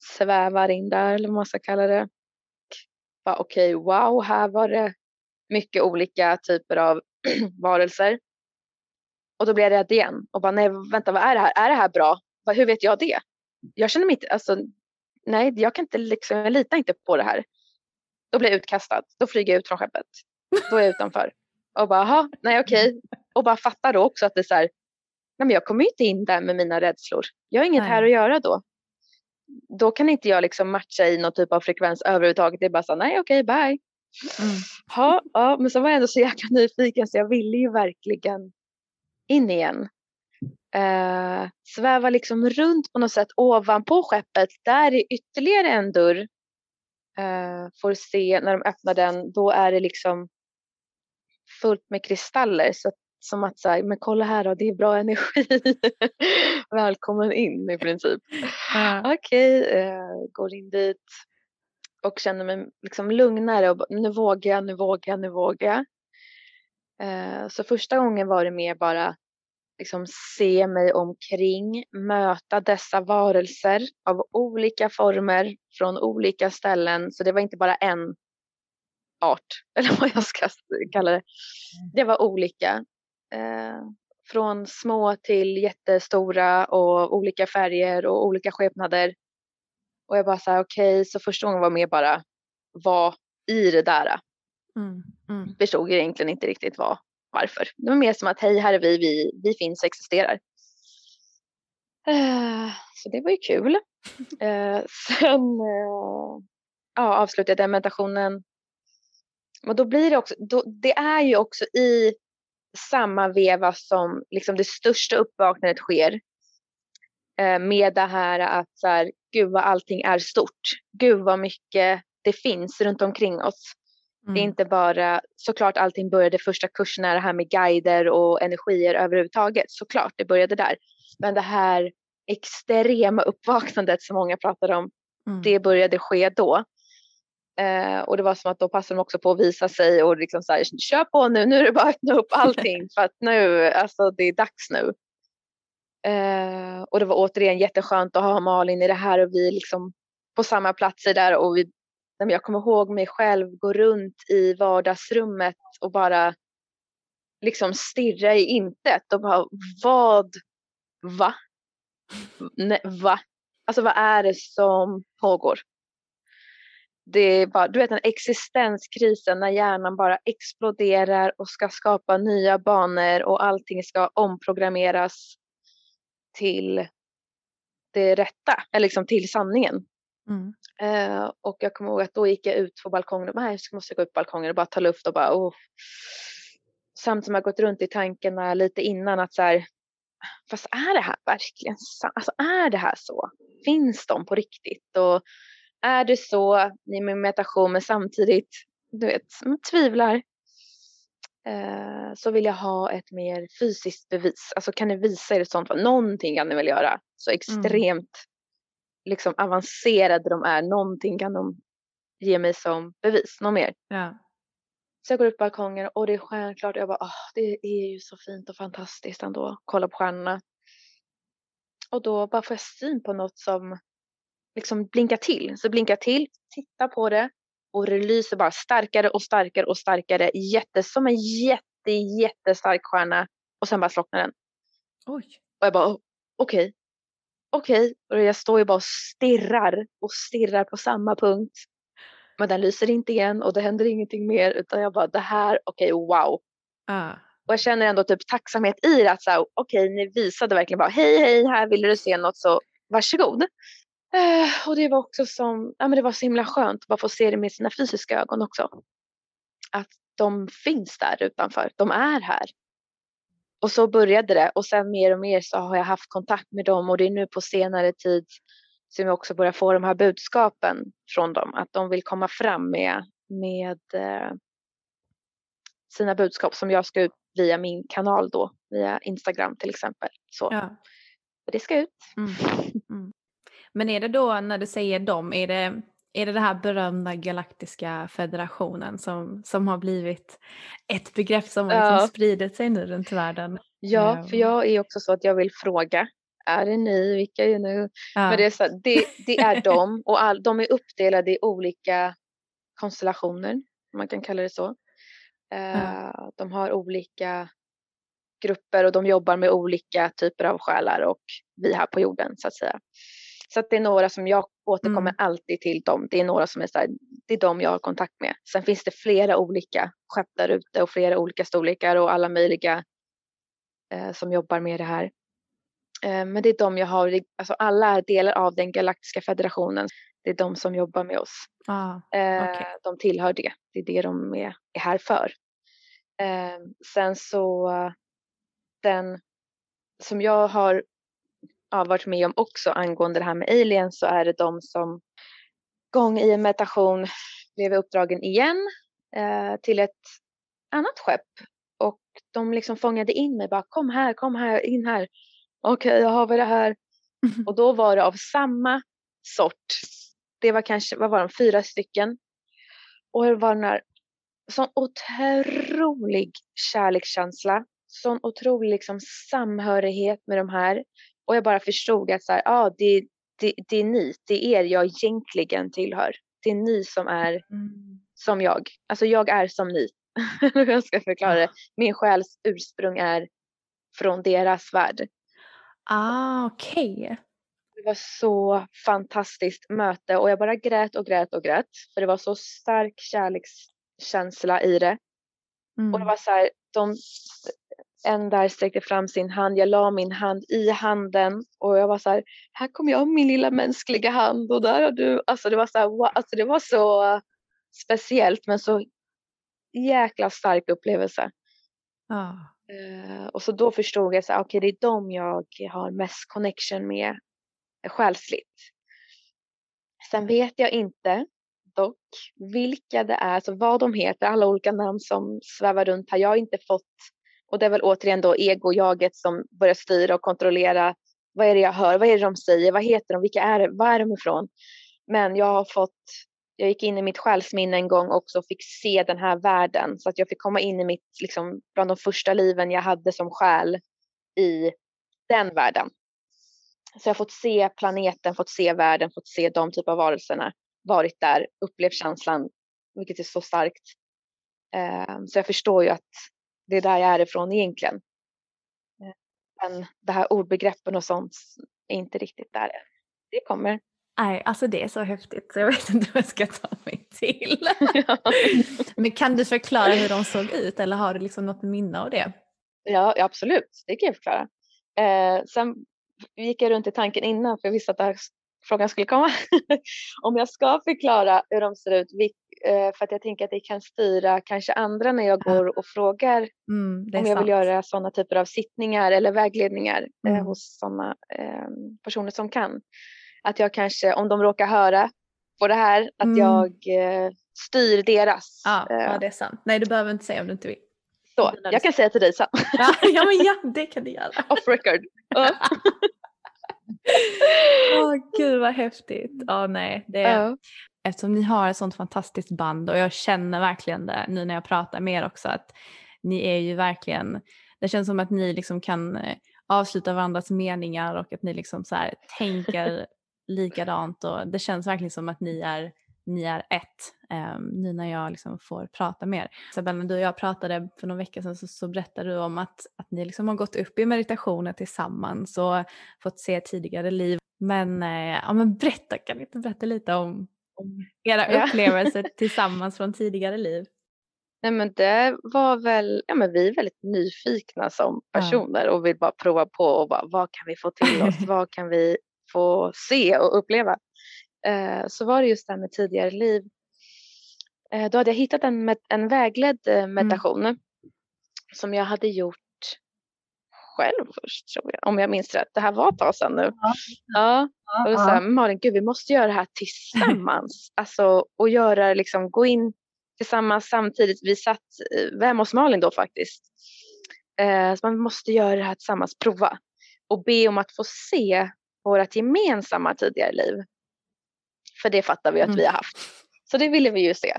svävar in där eller vad man ska kalla det. Okej, okay, wow, här var det mycket olika typer av varelser. Och då blir jag rädd igen och bara nej, vänta, vad är det här? Är det här bra? Hur vet jag det? Jag känner mig inte, alltså nej, jag kan inte liksom, jag litar inte på det här. Då blir jag utkastad. Då flyger jag ut från skeppet. Då är jag utanför. Och bara, jaha, nej okej. Och bara fattar då också att det är så här, nej men jag kommer ju inte in där med mina rädslor. Jag har inget nej. här att göra då. Då kan inte jag liksom matcha i någon typ av frekvens överhuvudtaget. Det är bara så nej okej, bye. Mm. Ha, ja, men så var jag ändå så jäkla nyfiken så jag ville ju verkligen in igen. Uh, sväva liksom runt på något sätt ovanpå skeppet. Där är ytterligare en dörr. Uh, får se när de öppnar den, då är det liksom fullt med kristaller. Så som att säga, men kolla här då, det är bra energi. Välkommen in i princip. Uh. Okej, okay, uh, går in dit och känner mig liksom lugnare och nu vågar jag, nu vågar jag, nu vågar jag. Uh, så första gången var det mer bara liksom se mig omkring, möta dessa varelser av olika former från olika ställen. Så det var inte bara en art, eller vad jag ska kalla det. Det var olika. Eh, från små till jättestora och olika färger och olika skepnader. Och jag bara så här, okej, okay, så första gången var mer bara vara i det där. Mm, mm. Förstod egentligen inte riktigt vad, varför. Det var mer som att hej, här är vi, vi, vi finns och existerar. Uh, så det var ju kul. Uh, sen uh, ja, avslutade jag den meditationen. Och då blir det också, då, det är ju också i samma veva som liksom det största uppvaknandet sker. med det här att så här, gud vad allting är stort. Gud vad mycket det finns runt omkring oss. Mm. Det är mm. inte bara, såklart allting började första kurserna, det här med guider och energier överhuvudtaget, såklart det började där. Men det här extrema uppvaknandet som många pratar om, mm. det började ske då. Eh, och det var som att då passade de också på att visa sig och liksom så här, kör på nu, nu är det bara att öppna upp allting för att nu, alltså det är dags nu. Eh, och det var återigen jätteskönt att ha Malin i det här och vi liksom på samma platser där och vi jag kommer ihåg mig själv gå runt i vardagsrummet och bara liksom stirra i intet och bara vad, va? Ne, va? Alltså vad är det som pågår? Det är bara, du vet den existenskrisen när hjärnan bara exploderar och ska skapa nya banor och allting ska omprogrammeras till det rätta, eller liksom till sanningen. Mm. Uh, och jag kommer ihåg att då gick jag ut på balkongen och bara, jag måste gå upp på balkongen och bara ta luft och bara oh. Samt som jag gått runt i tankarna lite innan att så här, fast är det här verkligen sant? Alltså är det här så? Finns de på riktigt? Och är det så i min meditation men samtidigt, du vet, tvivlar. Uh, så vill jag ha ett mer fysiskt bevis. Alltså kan ni visa er ett sånt? Någonting kan ni väl göra? Så mm. extremt liksom avancerade de är, någonting kan de ge mig som bevis, något mer. Ja. Så jag går upp på balkongen och det är stjärnklart. Jag bara, oh, det är ju så fint och fantastiskt ändå. Kolla på stjärnorna. Och då bara får jag syn på något som liksom blinkar till. Så blinkar till, tittar på det och det lyser bara starkare och starkare och starkare. Jätte, som en jätte, jättestark stjärna. Och sen bara slocknar den. Oj. Och jag bara okej. Okay. Okej. Okay. Och jag står ju bara och stirrar och stirrar på samma punkt. Men den lyser inte igen och det händer ingenting mer utan jag bara det här, okej okay, wow. Ah. Och jag känner ändå typ tacksamhet i det att så okej ni visade verkligen bara hej hej här vill du se något så varsågod. Eh, och det var också som, ja men det var så himla skönt att bara få se det med sina fysiska ögon också. Att de finns där utanför, de är här. Och så började det och sen mer och mer så har jag haft kontakt med dem och det är nu på senare tid som jag också börjar få de här budskapen från dem. Att de vill komma fram med, med eh, sina budskap som jag ska ut via min kanal då, via Instagram till exempel. Så ja. det ska ut. Mm. Mm. Men är det då när du säger dem, är det, är det det här berömda galaktiska federationen som, som har blivit ett begrepp som har liksom ja. spridit sig nu runt världen? Ja, för jag är också så att jag vill fråga är det ni, vilka är nu? Ja. Men det är, så, det, det är de och all, de är uppdelade i olika konstellationer, om man kan kalla det så. Uh, de har olika grupper och de jobbar med olika typer av själar och vi här på jorden så att säga. Så det är några som jag återkommer mm. alltid till dem. Det är några som är så här, det är de jag har kontakt med. Sen finns det flera olika skepp där ute och flera olika storlekar och alla möjliga eh, som jobbar med det här. Eh, men det är de jag har, alltså alla är delar av den galaktiska federationen. Det är de som jobbar med oss. Ah, okay. eh, de tillhör det. Det är det de är, är här för. Eh, sen så den som jag har ja, varit med om också angående det här med aliens så är det de som gång i en meditation blev uppdragen igen eh, till ett annat skepp och de liksom fångade in mig bara kom här, kom här, in här. Okej, okay, jag har vi det här. Och då var det av samma sort. Det var kanske, vad var de, fyra stycken. Och det var den här sån otrolig kärlekskänsla, sån otrolig liksom samhörighet med de här. Och jag bara förstod att så här, ah, det, det, det är ni, det är er jag egentligen tillhör. Det är ni som är mm. som jag. Alltså jag är som ni. jag ska förklara det. Min själs ursprung är från deras värld. Ah, okej. Okay. Det var så fantastiskt möte och jag bara grät och grät och grät. För det var så stark kärlekskänsla i det. Mm. Och det var så här, de, en där sträckte fram sin hand, jag la min hand i handen och jag var så här, här kommer jag min lilla mänskliga hand och där har du, alltså det var så här, wow, alltså det var så speciellt men så jäkla stark upplevelse. Ah. Uh, och så då förstod jag att okay, det är de jag har mest connection med själsligt. Sen vet jag inte dock vilka det är, alltså vad de heter, alla olika namn som svävar runt här. Jag har inte fått och det är väl återigen då ego-jaget som börjar styra och kontrollera. Vad är det jag hör? Vad är det de säger? Vad heter de? Vilka är det? Var är de ifrån? Men jag har fått, jag gick in i mitt själsminne en gång också och fick se den här världen. Så att jag fick komma in i mitt, liksom, bland de första liven jag hade som själ i den världen. Så jag har fått se planeten, fått se världen, fått se de typer av varelserna. Varit där, upplevt känslan, vilket är så starkt. Ehm, så jag förstår ju att det är där jag är ifrån egentligen. Eh, men det här ordbegreppen och sånt är inte riktigt där Det kommer. Nej, alltså det är så häftigt så jag vet inte vad jag ska ta mig till. Men kan du förklara hur de såg ut eller har du liksom något minne av det? Ja, absolut, det kan jag förklara. Eh, sen gick jag runt i tanken innan för jag visste att här frågan skulle komma. Om jag ska förklara hur de ser ut, Eh, för att jag tänker att det kan styra kanske andra när jag går och frågar mm, om jag sant. vill göra sådana typer av sittningar eller vägledningar eh, mm. hos sådana eh, personer som kan. Att jag kanske, om de råkar höra på det här, att mm. jag eh, styr deras. Ja, ja, det är sant. Nej, du behöver inte säga om du inte vill. Så, jag kan säga till dig sen. Ja, ja, men ja det kan du göra. Off record. Åh oh, gud vad häftigt. Ja nej, det, uh eftersom ni har ett sånt fantastiskt band och jag känner verkligen det nu när jag pratar med er också att ni är ju verkligen, det känns som att ni liksom kan eh, avsluta varandras meningar och att ni liksom så här tänker likadant och det känns verkligen som att ni är ni är ett. Um, nu när jag liksom får prata mer. Isabella, när du och jag pratade för någon vecka sedan så, så berättade du om att, att ni liksom har gått upp i meditationer tillsammans och fått se tidigare liv. Men, eh, ja, men berätta, kan ni inte berätta lite om, om era Ja. upplevelser tillsammans från tidigare liv? Nej men det var väl, ja men vi är väldigt nyfikna som Ja. personer och vill bara prova på och bara vad kan vi få till oss, vad kan vi få se och uppleva. Eh, så var det just det här med tidigare liv. Eh, då hade jag hittat en, med, en vägledd eh, meditation som jag hade gjort själv först tror jag, om jag minns rätt. Det här var ett tag sedan nu. Ja. Ja, och då sa jag, Malin, gud vi måste göra det här tillsammans. alltså och göra liksom, gå in tillsammans samtidigt. Vi satt hemma hos Malin då faktiskt. Eh, så man måste göra det här tillsammans, prova. Och be om att få se vårt gemensamma tidigare liv. För det fattar vi att Mm. vi har haft. Så det ville vi ju se.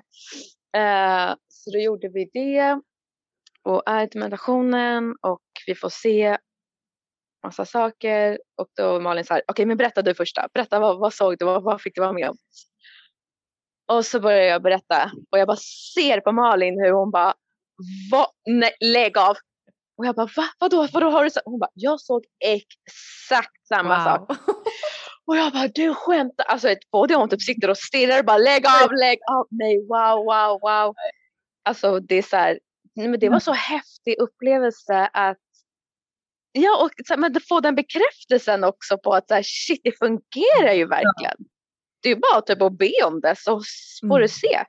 Eh, så då gjorde vi det. Och är till meditationen och vi får se massa saker. Och då var Malin så här, okej men berätta du första. Berätta vad, vad såg du, vad, vad fick du vara med om? Och så börjar jag berätta och jag bara ser på Malin hur hon bara, vad, nej, lägg av. Och jag bara, va? Vadå, vadå har du så? Hon bara, jag såg exakt samma sak. Och jag bara, du skämtar. Alltså ett- både hon typ sitter och stirrar och bara, lägg av, lägg av. Nej, wow, wow, wow. Alltså det är så här, men det var så häftig upplevelse att Ja, och så, här, men få den bekräftelsen också på att så här, shit, det fungerar ju verkligen. Det är bara typ att be om det så får Mm. du se.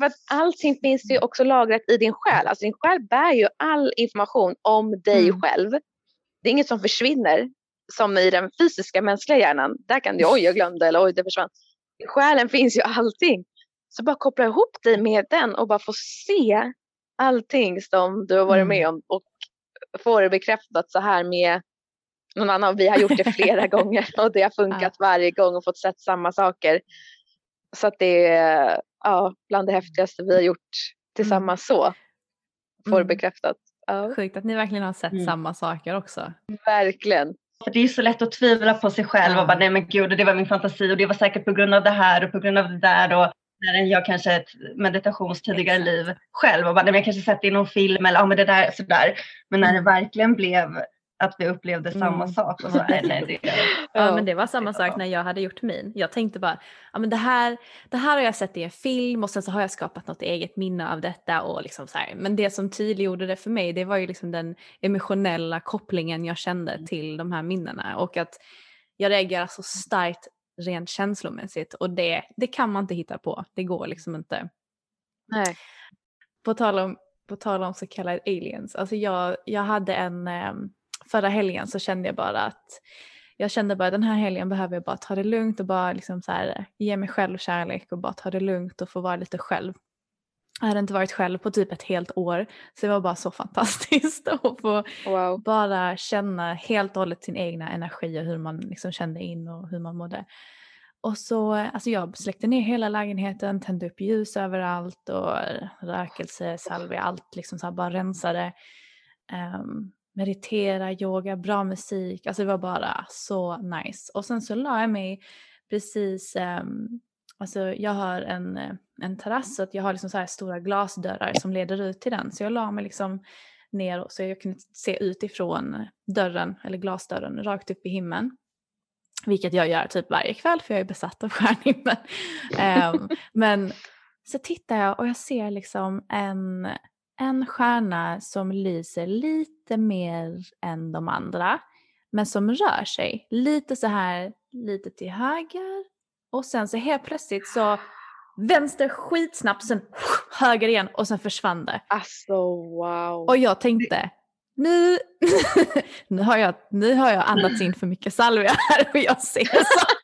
För att allting finns ju också lagrat i din själ. Alltså din själ bär ju all information om dig Mm. själv. Det är inget som försvinner som i den fysiska mänskliga hjärnan. Där kan du, oj jag glömde eller oj det försvann. I själen finns ju allting. Så bara koppla ihop dig med den och bara få se allting som du har varit Mm. med om och få det bekräftat så här med någon annan. Vi har gjort det flera gånger och det har funkat varje gång och fått sett samma saker. Så att det är ja, bland det häftigaste vi har gjort tillsammans så. Få det Mm. bekräftat. Ja, Sjukt att ni verkligen har sett Mm. samma saker också. verkligen. För det är så lätt att tvivla på sig själv och bara nej men gud det var min fantasi och det var säkert på grund av det här och på grund av det där och när jag kanske ett meditations tidigare liv själv och bara nej, men jag kanske sett det i någon film eller ja men det där sådär. Men när det verkligen blev att vi upplevde samma Mm. sak och så nej, nej det Ja, men det var samma sak Ja. när jag hade gjort min. Jag tänkte bara, ja men det här, det här har jag sett i en film och sen så har jag skapat något eget minne av detta och liksom så här. Men det som tydliggjorde det för mig det var ju liksom den emotionella kopplingen jag kände till de här minnena och att jag reagerar så starkt rent känslomässigt och det, det kan man inte hitta på. Det går liksom inte. Nej. På tal om, på tal om så kallade aliens, alltså jag, jag hade en, eh, förra helgen så kände jag bara att jag kände bara den här helgen behöver jag bara ta det lugnt och bara liksom så här, ge mig själv kärlek och bara ta det lugnt och få vara lite själv. Jag hade inte varit själv på typ ett helt år så det var bara så fantastiskt att få Wow. bara känna helt och hållet sin egna energi och hur man liksom kände in och hur man mådde. Och så, alltså jag släckte ner hela lägenheten, tände upp ljus överallt och rökelse, salvia, allt liksom så här bara rensade. Um, meditera, yoga, bra musik, alltså det var bara så nice. Och sen så la jag mig precis, um, alltså jag har en, en terrass så att jag har liksom så här stora glasdörrar som leder ut till den. Så jag la mig liksom ner så jag kunde se utifrån dörren eller glasdörren rakt upp i himlen. Vilket jag gör typ varje kväll för jag är besatt av stjärnhimlen. um, men så tittar jag och jag ser liksom en, en stjärna som lyser lite mer än de andra. Men som rör sig lite så här, lite till höger. Och sen så helt plötsligt så vänster skitsnabbt, sen höger igen och sen försvann det. Alltså wow. Och jag tänkte, nu, nu, har jag, nu har jag andats in för mycket salvia här och jag ser så.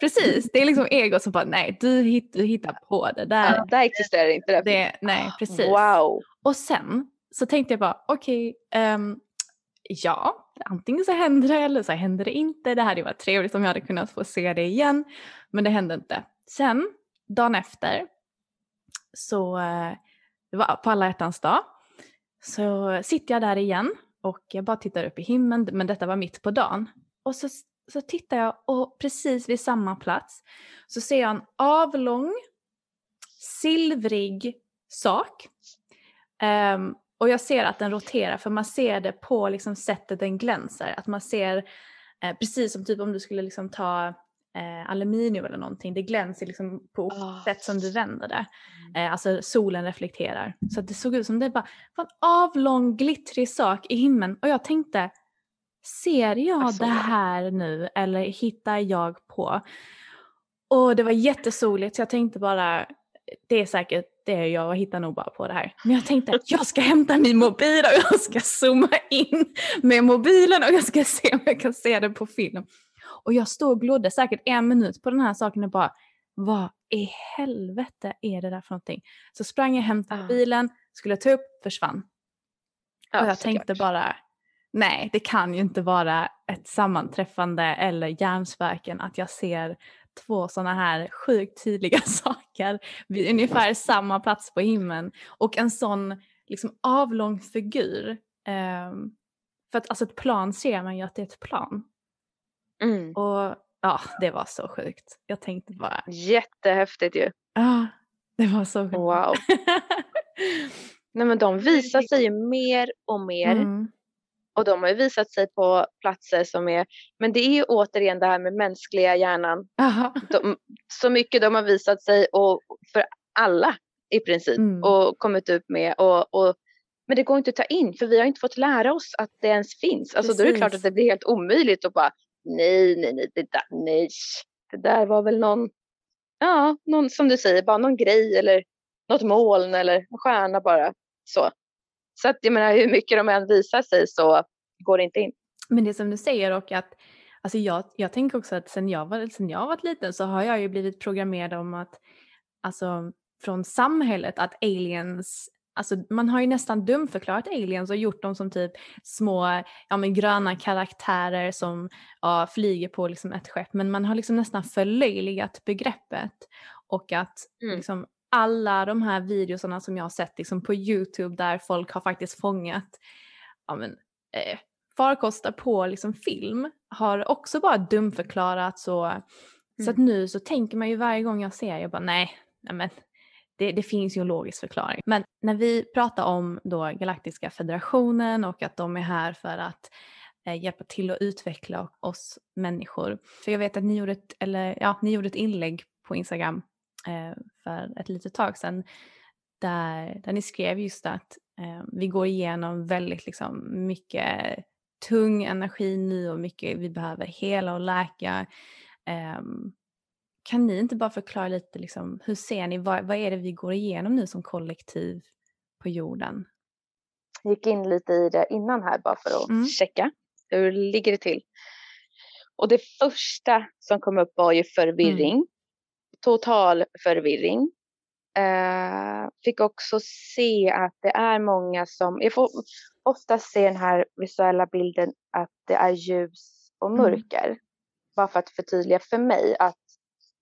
Precis, det är liksom ego som bara, nej du, hitt, du hittar på det där. Ja, där existerar inte det. Det, nej, precis. Wow. Och sen så tänkte jag bara, okej, ehm, ja, antingen så händer det eller så händer det inte. Det hade ju varit trevligt om jag hade kunnat få se det igen, men det hände inte. Sen, dagen efter, så eh, det var på alla hjärtans dag, så sitter jag där igen och jag bara tittar upp i himlen, men detta var mitt på dagen. Och så så tittar jag och precis vid samma plats så ser jag en avlång silvrig sak. Um, och jag ser att den roterar för man ser det på liksom sättet den glänser. Att man ser eh, precis som typ om du skulle liksom ta eh, aluminium eller någonting. Det glänser liksom på oh. sätt som du vänder det. Mm. Eh, alltså solen reflekterar. Så det såg ut som det bara var en avlång glittrig sak i himlen. Och jag tänkte, ser jag alltså, det här nu eller hittar jag på? Och det var jättesoligt så jag tänkte bara, det är säkert det jag hittar nog bara på det här. Men jag tänkte att jag ska hämta min mobil och jag ska zooma in med mobilen och jag ska se om jag kan se det på film. Och jag stod och glodde säkert en minut på den här saken och bara vad i helvete är det där för någonting? Så sprang jag och hämtade ah. bilen, skulle ta upp, försvann. Och jag tänkte bara, nej det kan ju inte vara ett sammanträffande eller hjärnsverken att jag ser två sådana här sjukt tydliga saker vid ungefär samma plats på himlen och en sån liksom avlång figur. Um, för att alltså ett plan ser man ju att det är ett plan. Mm. Och ja, det var så sjukt. Jag tänkte bara. Jättehäftigt ju. Ja, det var så sjukt. Wow. Nej men de visar sig ju mer och mer. Mm. Och de har ju visat sig på platser som är, men det är ju återigen det här med mänskliga hjärnan. De, så mycket de har visat sig och för alla i princip mm. och kommit upp med. Och, och, men det går inte att ta in för vi har inte fått lära oss att det ens finns. Alltså då är det klart att det blir helt omöjligt att bara nej, nej, nej, det där, nej, det där var väl någon, ja, någon som du säger, bara någon grej eller något moln eller en stjärna bara så. Så att jag menar hur mycket de än visar sig så går det inte in. Men det som du säger och att Alltså jag, jag tänker också att sen jag, var, sen jag varit liten så har jag ju blivit programmerad om att, alltså från samhället att aliens, alltså man har ju nästan dumförklarat aliens och gjort dem som typ små, ja men gröna karaktärer som ja, flyger på liksom ett skepp men man har liksom nästan förlöjligat begreppet och att mm. liksom alla de här videorna som jag har sett liksom på Youtube där folk har faktiskt fångat ja, men, eh, farkoster på liksom film har också bara dumförklarats och mm. så att mm. nu så tänker man ju varje gång jag ser jag bara nej, nej men det, det, finns ju en logisk förklaring. Men när vi pratar om då Galaktiska federationen och att de är här för att eh, hjälpa till att utveckla oss människor. För jag vet att ni gjorde ett, eller, ja, ni gjorde ett inlägg på Instagram för ett litet tag sedan där, där ni skrev just att eh, vi går igenom väldigt liksom, mycket tung energi nu och mycket vi behöver hela och läka. Um, kan ni inte bara förklara lite, liksom, hur ser ni, vad, vad är det vi går igenom nu som kollektiv på jorden? Jag gick in lite i det innan här bara för att mm. checka hur ligger det till. Och det första som kom upp var ju förvirring. Mm. Total förvirring. Uh, fick också se att det är många som, jag får ofta se den här visuella bilden att det är ljus och mm. mörker. Mm. Bara för att förtydliga för mig att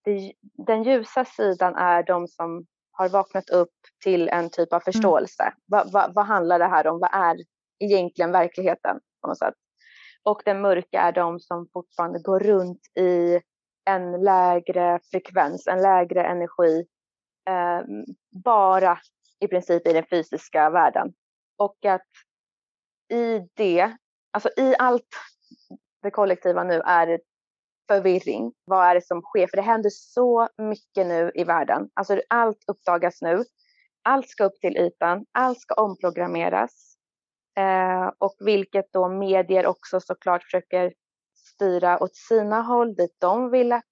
det, den ljusa sidan är de som har vaknat upp till en typ av mm. förståelse. Mm. Vad va, va handlar det här om? Vad är egentligen verkligheten på något sätt? Och den mörka är de som fortfarande går runt i en lägre frekvens, en lägre energi, eh, bara i princip i den fysiska världen. Och att i det, alltså i allt det kollektiva nu är det förvirring. Vad är det som sker? För det händer så mycket nu i världen. Alltså allt uppdagas nu. Allt ska upp till ytan. Allt ska omprogrammeras. Eh, och vilket då medier också såklart försöker styra åt sina håll, dit de vill att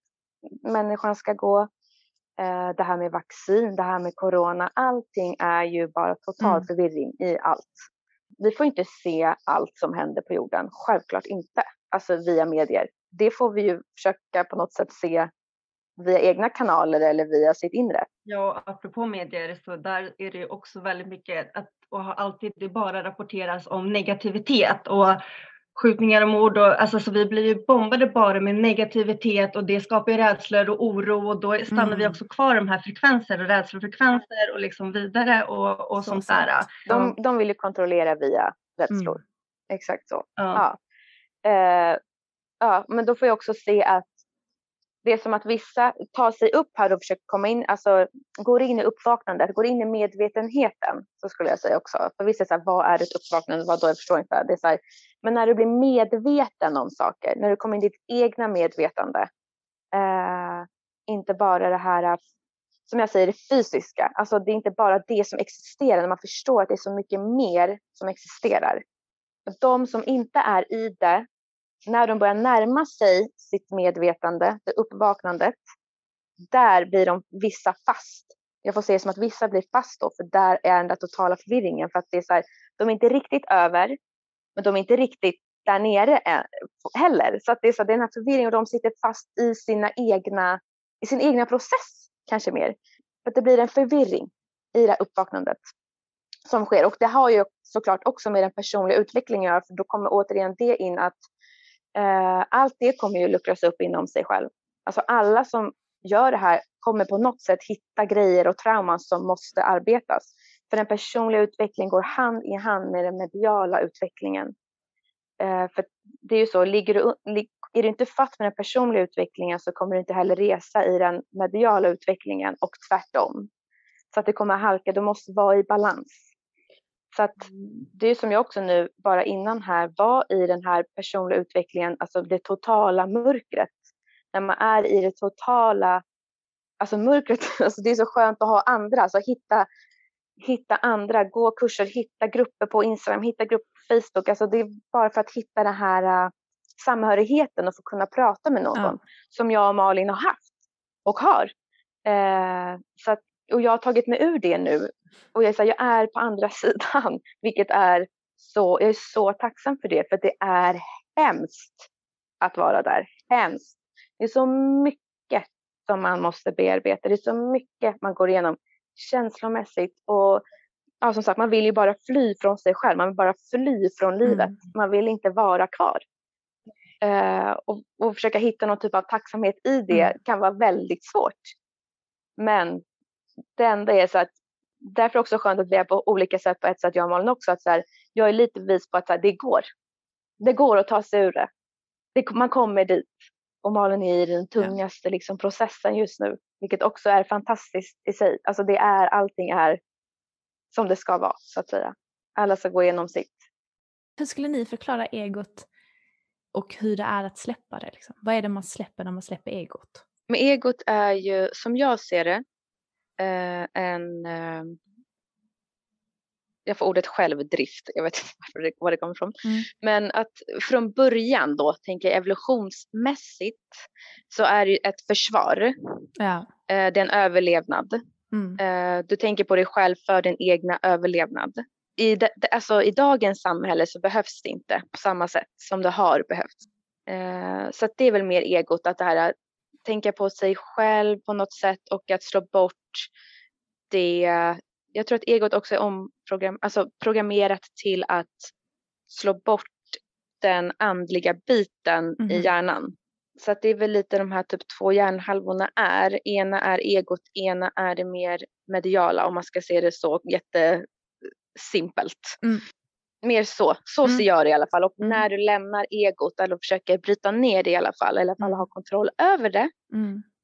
människan ska gå. Eh, det här med vaccin, det här med corona, allting är ju bara total mm. förvirring i allt vi får inte se allt som händer på jorden, självklart inte, alltså via medier. Det får vi ju försöka på något sätt se via egna kanaler eller via sitt inre. Ja, apropå medier så där är det också väldigt mycket att och alltid det bara rapporteras om negativitet och skjutningar och mord. Och, alltså, så vi blir ju bombade bara med negativitet och det skapar ju rädslor och oro och då stannar mm. vi också kvar de här frekvenser och rädslofrekvenser och liksom vidare och, och sånt där. De, de vill ju kontrollera via rädslor. Mm. Exakt så. Ja. ja. Eh, ja, men då får jag också se att det är som att vissa tar sig upp här och försöker komma in, alltså går in i uppvaknandet, går in i medvetenheten, så skulle jag säga också. För vissa säger vad är ett uppvaknande, vad då, jag förstår inte. Det är så här, men när du blir medveten om saker, när du kommer in i ditt egna medvetande, eh, inte bara det här, som jag säger, det fysiska. Alltså det är inte bara det som existerar, när man förstår att det är så mycket mer som existerar. De som inte är i det, när de börjar närma sig sitt medvetande, det uppvaknandet, där blir de vissa fast. Jag får se det som att vissa blir fast då, för där är den där totala förvirringen. För att det är så här, de är inte riktigt över, men de är inte riktigt där nere eh, heller. Så att det är, så, det är den här förvirringen och de sitter fast i, sina egna, i sin egna process kanske mer. För att det blir en förvirring i det här uppvaknandet som sker. Och det har ju såklart också med den personliga utvecklingen att göra, för då kommer återigen det in att eh, allt det kommer ju luckras upp inom sig själv. Alltså alla som gör det här kommer på något sätt hitta grejer och trauman som måste arbetas. För den personliga utvecklingen går hand i hand med den mediala utvecklingen. Eh, för det är ju så, ligger du, är du inte fatt med den personliga utvecklingen så kommer du inte heller resa i den mediala utvecklingen och tvärtom. Så att det kommer att halka, du måste vara i balans. Så att det är som jag också nu bara innan här var i den här personliga utvecklingen, alltså det totala mörkret. När man är i det totala, alltså mörkret, alltså det är så skönt att ha andra, alltså hitta, hitta andra, gå kurser, hitta grupper på Instagram, hitta grupper på Facebook, alltså det är bara för att hitta den här uh, samhörigheten och få kunna prata med någon ja. som jag och Malin har haft och har. Uh, så att, och jag har tagit mig ur det nu och jag, jag är på andra sidan, vilket är så, jag är så tacksam för det, för det är hemskt att vara där. Hemskt. Det är så mycket som man måste bearbeta. Det är så mycket man går igenom känslomässigt och ja, som sagt, man vill ju bara fly från sig själv. Man vill bara fly från livet. Mm. Man vill inte vara kvar. Uh, och, och, försöka hitta någon typ av tacksamhet i det mm. kan vara väldigt svårt. Men det enda är så att därför också skönt att vi är på olika sätt på ett sätt, jag och Malin också, att så här, jag är lite bevis på att så här, det går. Det går att ta sig ur det. det. Man kommer dit. Och Malin är i den tungaste ja. liksom, processen just nu, vilket också är fantastiskt i sig. Alltså det är, allting är som det ska vara, så att säga. Alla ska gå igenom sitt. Hur skulle ni förklara egot och hur det är att släppa det? Liksom? Vad är det man släpper när man släpper egot? Men egot är ju, som jag ser det, en... Eh, jag får ordet självdrift, jag vet inte var det kommer ifrån. Mm. Men att från början då, tänker jag evolutionsmässigt, så är det ett försvar. Ja. Eh, det är en överlevnad. Mm. Eh, du tänker på dig själv för din egna överlevnad. I, de, alltså, I dagens samhälle så behövs det inte på samma sätt som det har behövts. Eh, så det är väl mer egot, att det här tänka på sig själv på något sätt och att slå bort det. Jag tror att egot också är omprogram, alltså programmerat till att slå bort den andliga biten mm. i mhm. hjärnan. Så att det är väl lite de här typ två hjärnhalvorna är. Ena är egot, ena är det mer mediala om man ska se det så jättesimpelt. Mm mer så. Så mm. ser jag det i alla fall. Och mm. när du lämnar egot eller försöker bryta ner det i alla fall, eller i alla fall mm. ha kontroll över det.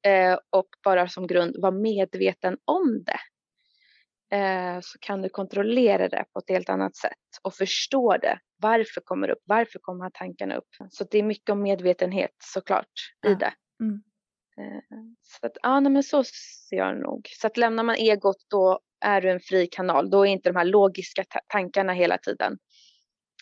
Eh, och bara som grund vara medveten om det. Eh, så kan du kontrollera det på ett helt annat sätt och förstå det. Varför kommer det upp? Varför kommer här tankarna upp? Så det är mycket om medvetenhet såklart ja. i det. Mm. Eh, så att, ja, nej, men så ser jag nog. Så att lämnar man egot då är du en fri kanal. Då är inte de här logiska tankarna hela tiden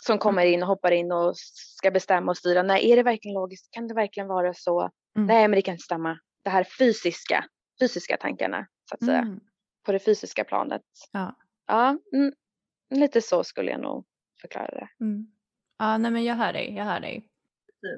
som kommer mm. in och hoppar in och ska bestämma och styra. Nej, är det verkligen logiskt? Kan det verkligen vara så? Mm. Nej, men det kan inte stämma. Det här fysiska, fysiska tankarna så att säga. Mm. På det fysiska planet. Ja, ja mm, lite så skulle jag nog förklara det. Mm. Ja, nej men jag hör dig, jag hör dig.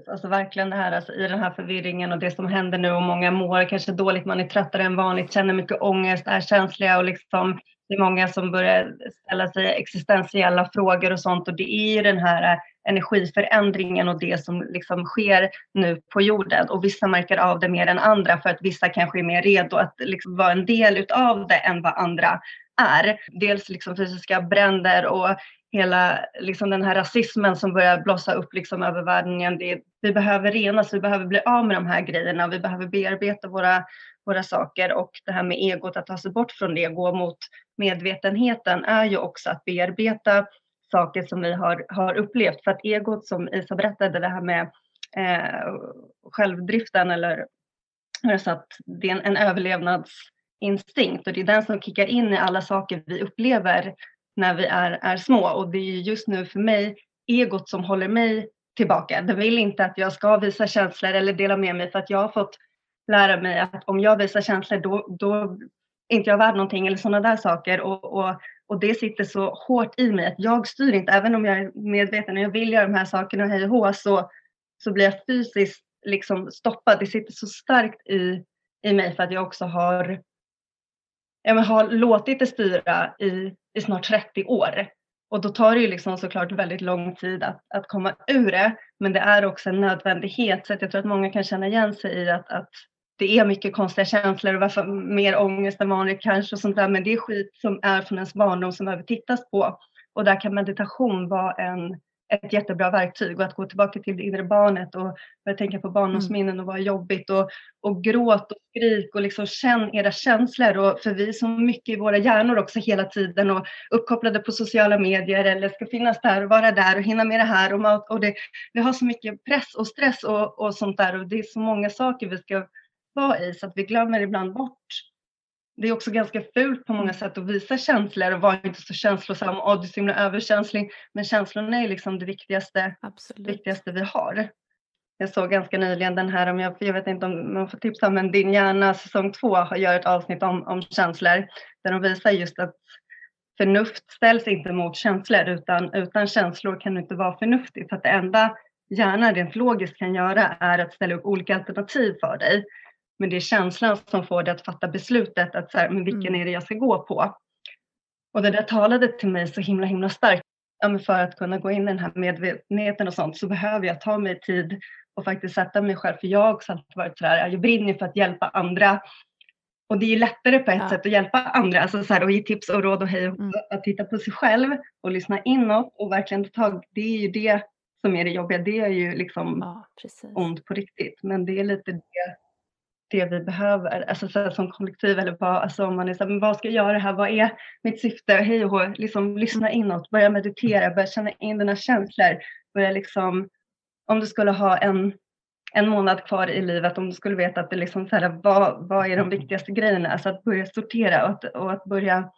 Alltså verkligen det här alltså, i den här förvirringen och det som händer nu och många mår kanske dåligt, man är tröttare än vanligt, känner mycket ångest, är känsliga och liksom det är många som börjar ställa sig existentiella frågor och sånt och det är ju den här eh, energiförändringen och det som liksom sker nu på jorden och vissa märker av det mer än andra för att vissa kanske är mer redo att liksom vara en del utav det än vad andra är. Dels liksom fysiska bränder och hela liksom den här rasismen som börjar blossa upp liksom över världen igen. Det, vi behöver renas, vi behöver bli av med de här grejerna, vi behöver bearbeta våra, våra saker och det här med egot, att ta sig bort från det, gå mot medvetenheten är ju också att bearbeta saker som vi har, har upplevt. För att egot som Isa berättade, det här med eh, självdriften eller eh, så att det är en, en överlevnadsinstinkt och det är den som kickar in i alla saker vi upplever när vi är, är små och det är just nu för mig egot som håller mig tillbaka. Den vill inte att jag ska visa känslor eller dela med mig för att jag har fått lära mig att om jag visar känslor då, då är inte jag värd någonting eller sådana där saker och, och, och det sitter så hårt i mig att jag styr inte, även om jag är medveten och jag vill göra de här sakerna och hej och hå, så, så blir jag fysiskt liksom stoppad. Det sitter så starkt i, i mig för att jag också har, jag har låtit det styra i, i snart 30 år. Och då tar det ju liksom såklart väldigt lång tid att, att komma ur det. Men det är också en nödvändighet. Så att jag tror att många kan känna igen sig i att, att det är mycket konstiga känslor och varför mer ångest än vanligt kanske och sånt där. Men det är skit som är från ens barndom som behöver tittas på. Och där kan meditation vara en, ett jättebra verktyg och att gå tillbaka till det inre barnet och börja tänka på barndomsminnen mm. och vad jobbigt och, och gråt och skrik och liksom känn era känslor och för vi är så mycket i våra hjärnor också hela tiden och uppkopplade på sociala medier eller ska finnas där och vara där och hinna med det här och, mat, och det, vi har så mycket press och stress och, och sånt där och det är så många saker vi ska vara i så att vi glömmer ibland bort det är också ganska fult på många mm. sätt att visa känslor och vara inte så känslosam och du är så himla överkänslig. Men känslorna är liksom det viktigaste, viktigaste vi har. Jag såg ganska nyligen den här, om jag, jag vet inte om man får tipsa, men Din hjärna säsong två gör ett avsnitt om, om känslor där de visar just att förnuft ställs inte mot känslor utan utan känslor kan du inte vara förnuftig. För att det enda hjärnan rent logiskt kan göra är att ställa upp olika alternativ för dig. Men det är känslan som får dig att fatta beslutet att så här, men vilken mm. är det jag ska gå på? Och det där talade till mig så himla himla starkt. Ja, för att kunna gå in i den här medvetenheten och sånt så behöver jag ta mig tid och faktiskt sätta mig själv. För jag har också alltid varit sådär, jag brinner för att hjälpa andra. Och det är lättare på ett ja. sätt att hjälpa andra, alltså så här, och ge tips och råd och hej mm. att titta på sig själv och lyssna inåt och verkligen ta tag. Det är ju det som är det jobbiga. Det är ju liksom ja, ont på riktigt. Men det är lite det det vi behöver, alltså så som kollektiv eller vad, alltså om man är så här, men vad ska jag göra här, vad är mitt syfte, hej och hå, liksom lyssna inåt, börja meditera, börja känna in dina känslor, börja liksom, om du skulle ha en, en månad kvar i livet, om du skulle veta att det liksom så här, vad, vad är de viktigaste grejerna, alltså att börja sortera och att, och att börja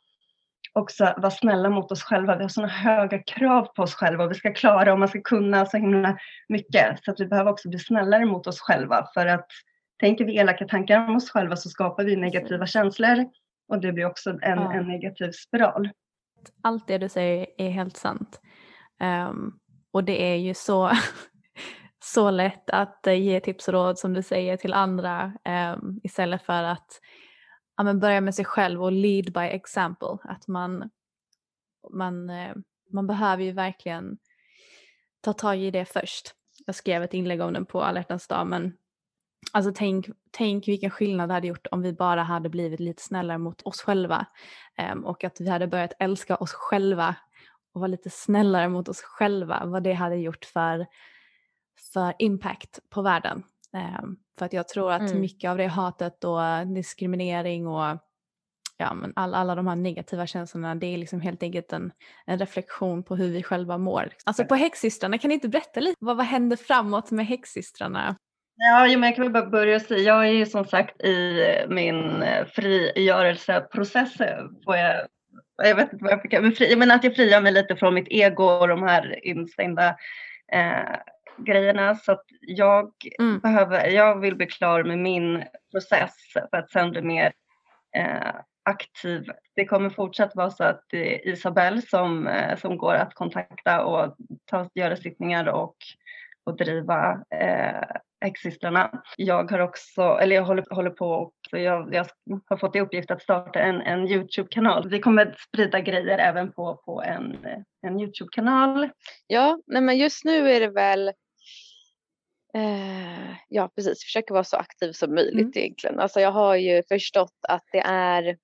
också vara snälla mot oss själva. Vi har sådana höga krav på oss själva och vi ska klara och man ska kunna så himla mycket. Så att vi behöver också bli snällare mot oss själva för att tänker vi elaka tankar om oss själva så skapar vi negativa känslor och det blir också en, ja. en negativ spiral. Allt det du säger är helt sant. Um, och det är ju så, så lätt att uh, ge tips och råd som du säger till andra um, istället för att ja, men börja med sig själv och lead by example. Att man, man, uh, man behöver ju verkligen ta tag i det först. Jag skrev ett inlägg om den på alla dag men Alltså tänk, tänk vilken skillnad det hade gjort om vi bara hade blivit lite snällare mot oss själva um, och att vi hade börjat älska oss själva och vara lite snällare mot oss själva, vad det hade gjort för, för impact på världen. Um, för att jag tror att mm. mycket av det hatet och diskriminering och ja, men all, alla de här negativa känslorna det är liksom helt enkelt en, en reflektion på hur vi själva mår. Alltså på Häxsystrarna, kan ni inte berätta lite vad, vad händer framåt med Häxsystrarna? Ja, men jag kan väl bara börja säga, jag är ju som sagt i min eh, frigörelseprocess. Eh, får jag, jag vet inte vad jag fick, men, fri, men att jag frigör mig lite från mitt ego och de här instängda eh, grejerna. Så att jag, mm. behöver, jag vill bli klar med min process för att sen bli mer eh, aktiv. Det kommer fortsatt vara så att det är Isabelle som, eh, som går att kontakta och ta, göra sittningar och, och driva Häxsystrarna. Jag har också, eller jag håller, håller på och jag, jag, har fått i uppgift att starta en, en Youtube-kanal. Vi kommer att sprida grejer även på, på en, en Youtube-kanal. Ja, nej men just nu är det väl eh, ja, precis. Försöka vara så aktiv som möjligt mm. egentligen. Alltså jag har ju förstått att det är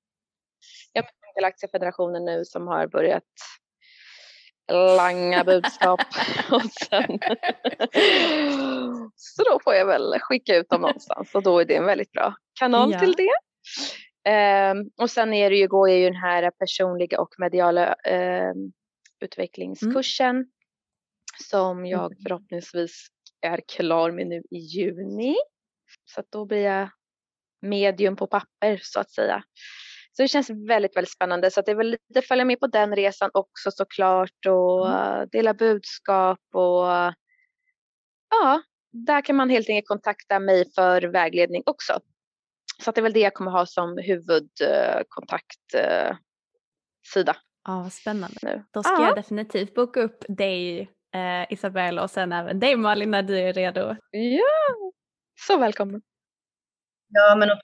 ja, Lokala aktiefederationen nu som har börjat langa budskap. och sen så då får jag väl skicka ut dem någonstans och då är det en väldigt bra kanal ja. till det. Um, och sen är det ju, går jag ju den här personliga och mediala um, utvecklingskursen mm. som jag mm. förhoppningsvis är klar med nu i juni. Så att då blir jag medium på papper så att säga. Så det känns väldigt, väldigt spännande. Så att det är väl lite följa med på den resan också såklart och mm. dela budskap och ja, där kan man helt enkelt kontakta mig för vägledning också. Så att det är väl det jag kommer ha som huvudkontaktsida. Ja, spännande. Nu. Då ska ja. jag definitivt boka upp dig eh, Isabelle och sen även dig Malin när du är redo. Ja, så välkommen. Ja, men och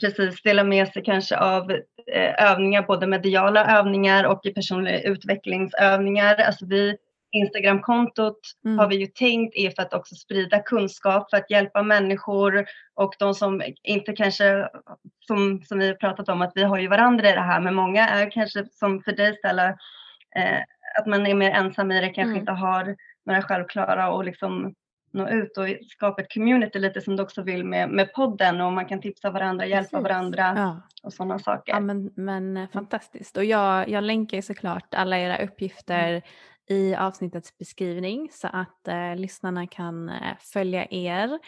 precis dela med sig kanske av eh, övningar, både mediala övningar och personliga utvecklingsövningar. Alltså vi, Instagramkontot mm. har vi ju tänkt är för att också sprida kunskap, för att hjälpa människor och de som inte kanske, som, som vi har pratat om, att vi har ju varandra i det här, men många är kanske som för dig Stella, eh, att man är mer ensam i det, kanske mm. inte har några självklara och liksom nå ut och skapa ett community lite som du också vill med, med podden och man kan tipsa varandra, hjälpa Precis. varandra ja. och sådana saker. Ja men, men eh, fantastiskt och jag, jag länkar ju såklart alla era uppgifter mm. i avsnittets beskrivning så att eh, lyssnarna kan eh, följa er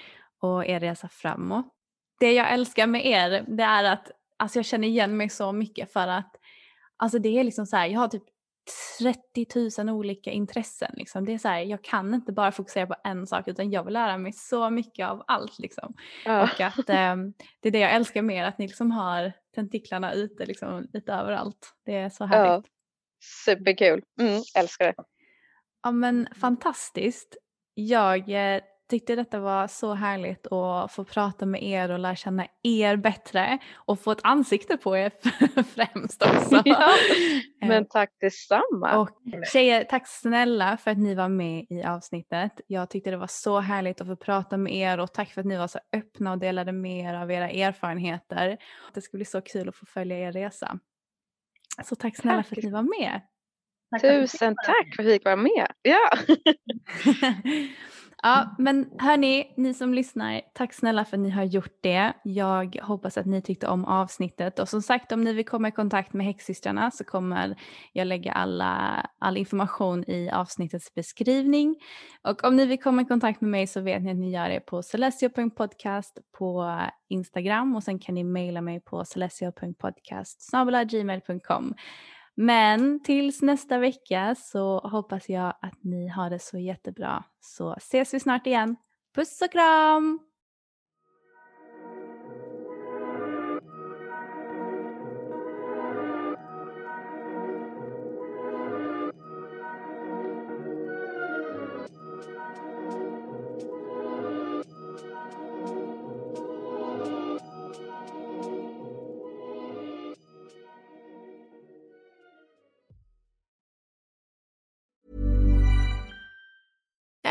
och er resa framåt. Det jag älskar med er det är att alltså jag känner igen mig så mycket för att alltså det är liksom så här, jag har typ 30 000 olika intressen. Liksom. Det är så här, jag kan inte bara fokusera på en sak utan jag vill lära mig så mycket av allt. Liksom. Ja. Och att eh, det är det jag älskar mer, att ni liksom har tentiklarna ute liksom, lite överallt. Det är så härligt. Ja. Superkul, mm, älskar det. Ja men fantastiskt. Jag eh, tyckte detta var så härligt att få prata med er och lära känna er bättre och få ett ansikte på er främst också. Ja, men tack detsamma. Och tjejer, tack snälla för att ni var med i avsnittet. Jag tyckte det var så härligt att få prata med er och tack för att ni var så öppna och delade med er av era erfarenheter. Det ska bli så kul att få följa er resa. Så tack snälla tack. för att ni var med. Tack Tusen tack för att vi fick vara med. Ja. Ja, men hörni, ni som lyssnar, tack snälla för att ni har gjort det. Jag hoppas att ni tyckte om avsnittet och som sagt om ni vill komma i kontakt med Häxsystrarna så kommer jag lägga alla, all information i avsnittets beskrivning. Och om ni vill komma i kontakt med mig så vet ni att ni gör det på celestio.podcast på Instagram och sen kan ni mejla mig på celestio.podcast gmail.com. Men tills nästa vecka så hoppas jag att ni har det så jättebra. Så ses vi snart igen. Puss och kram!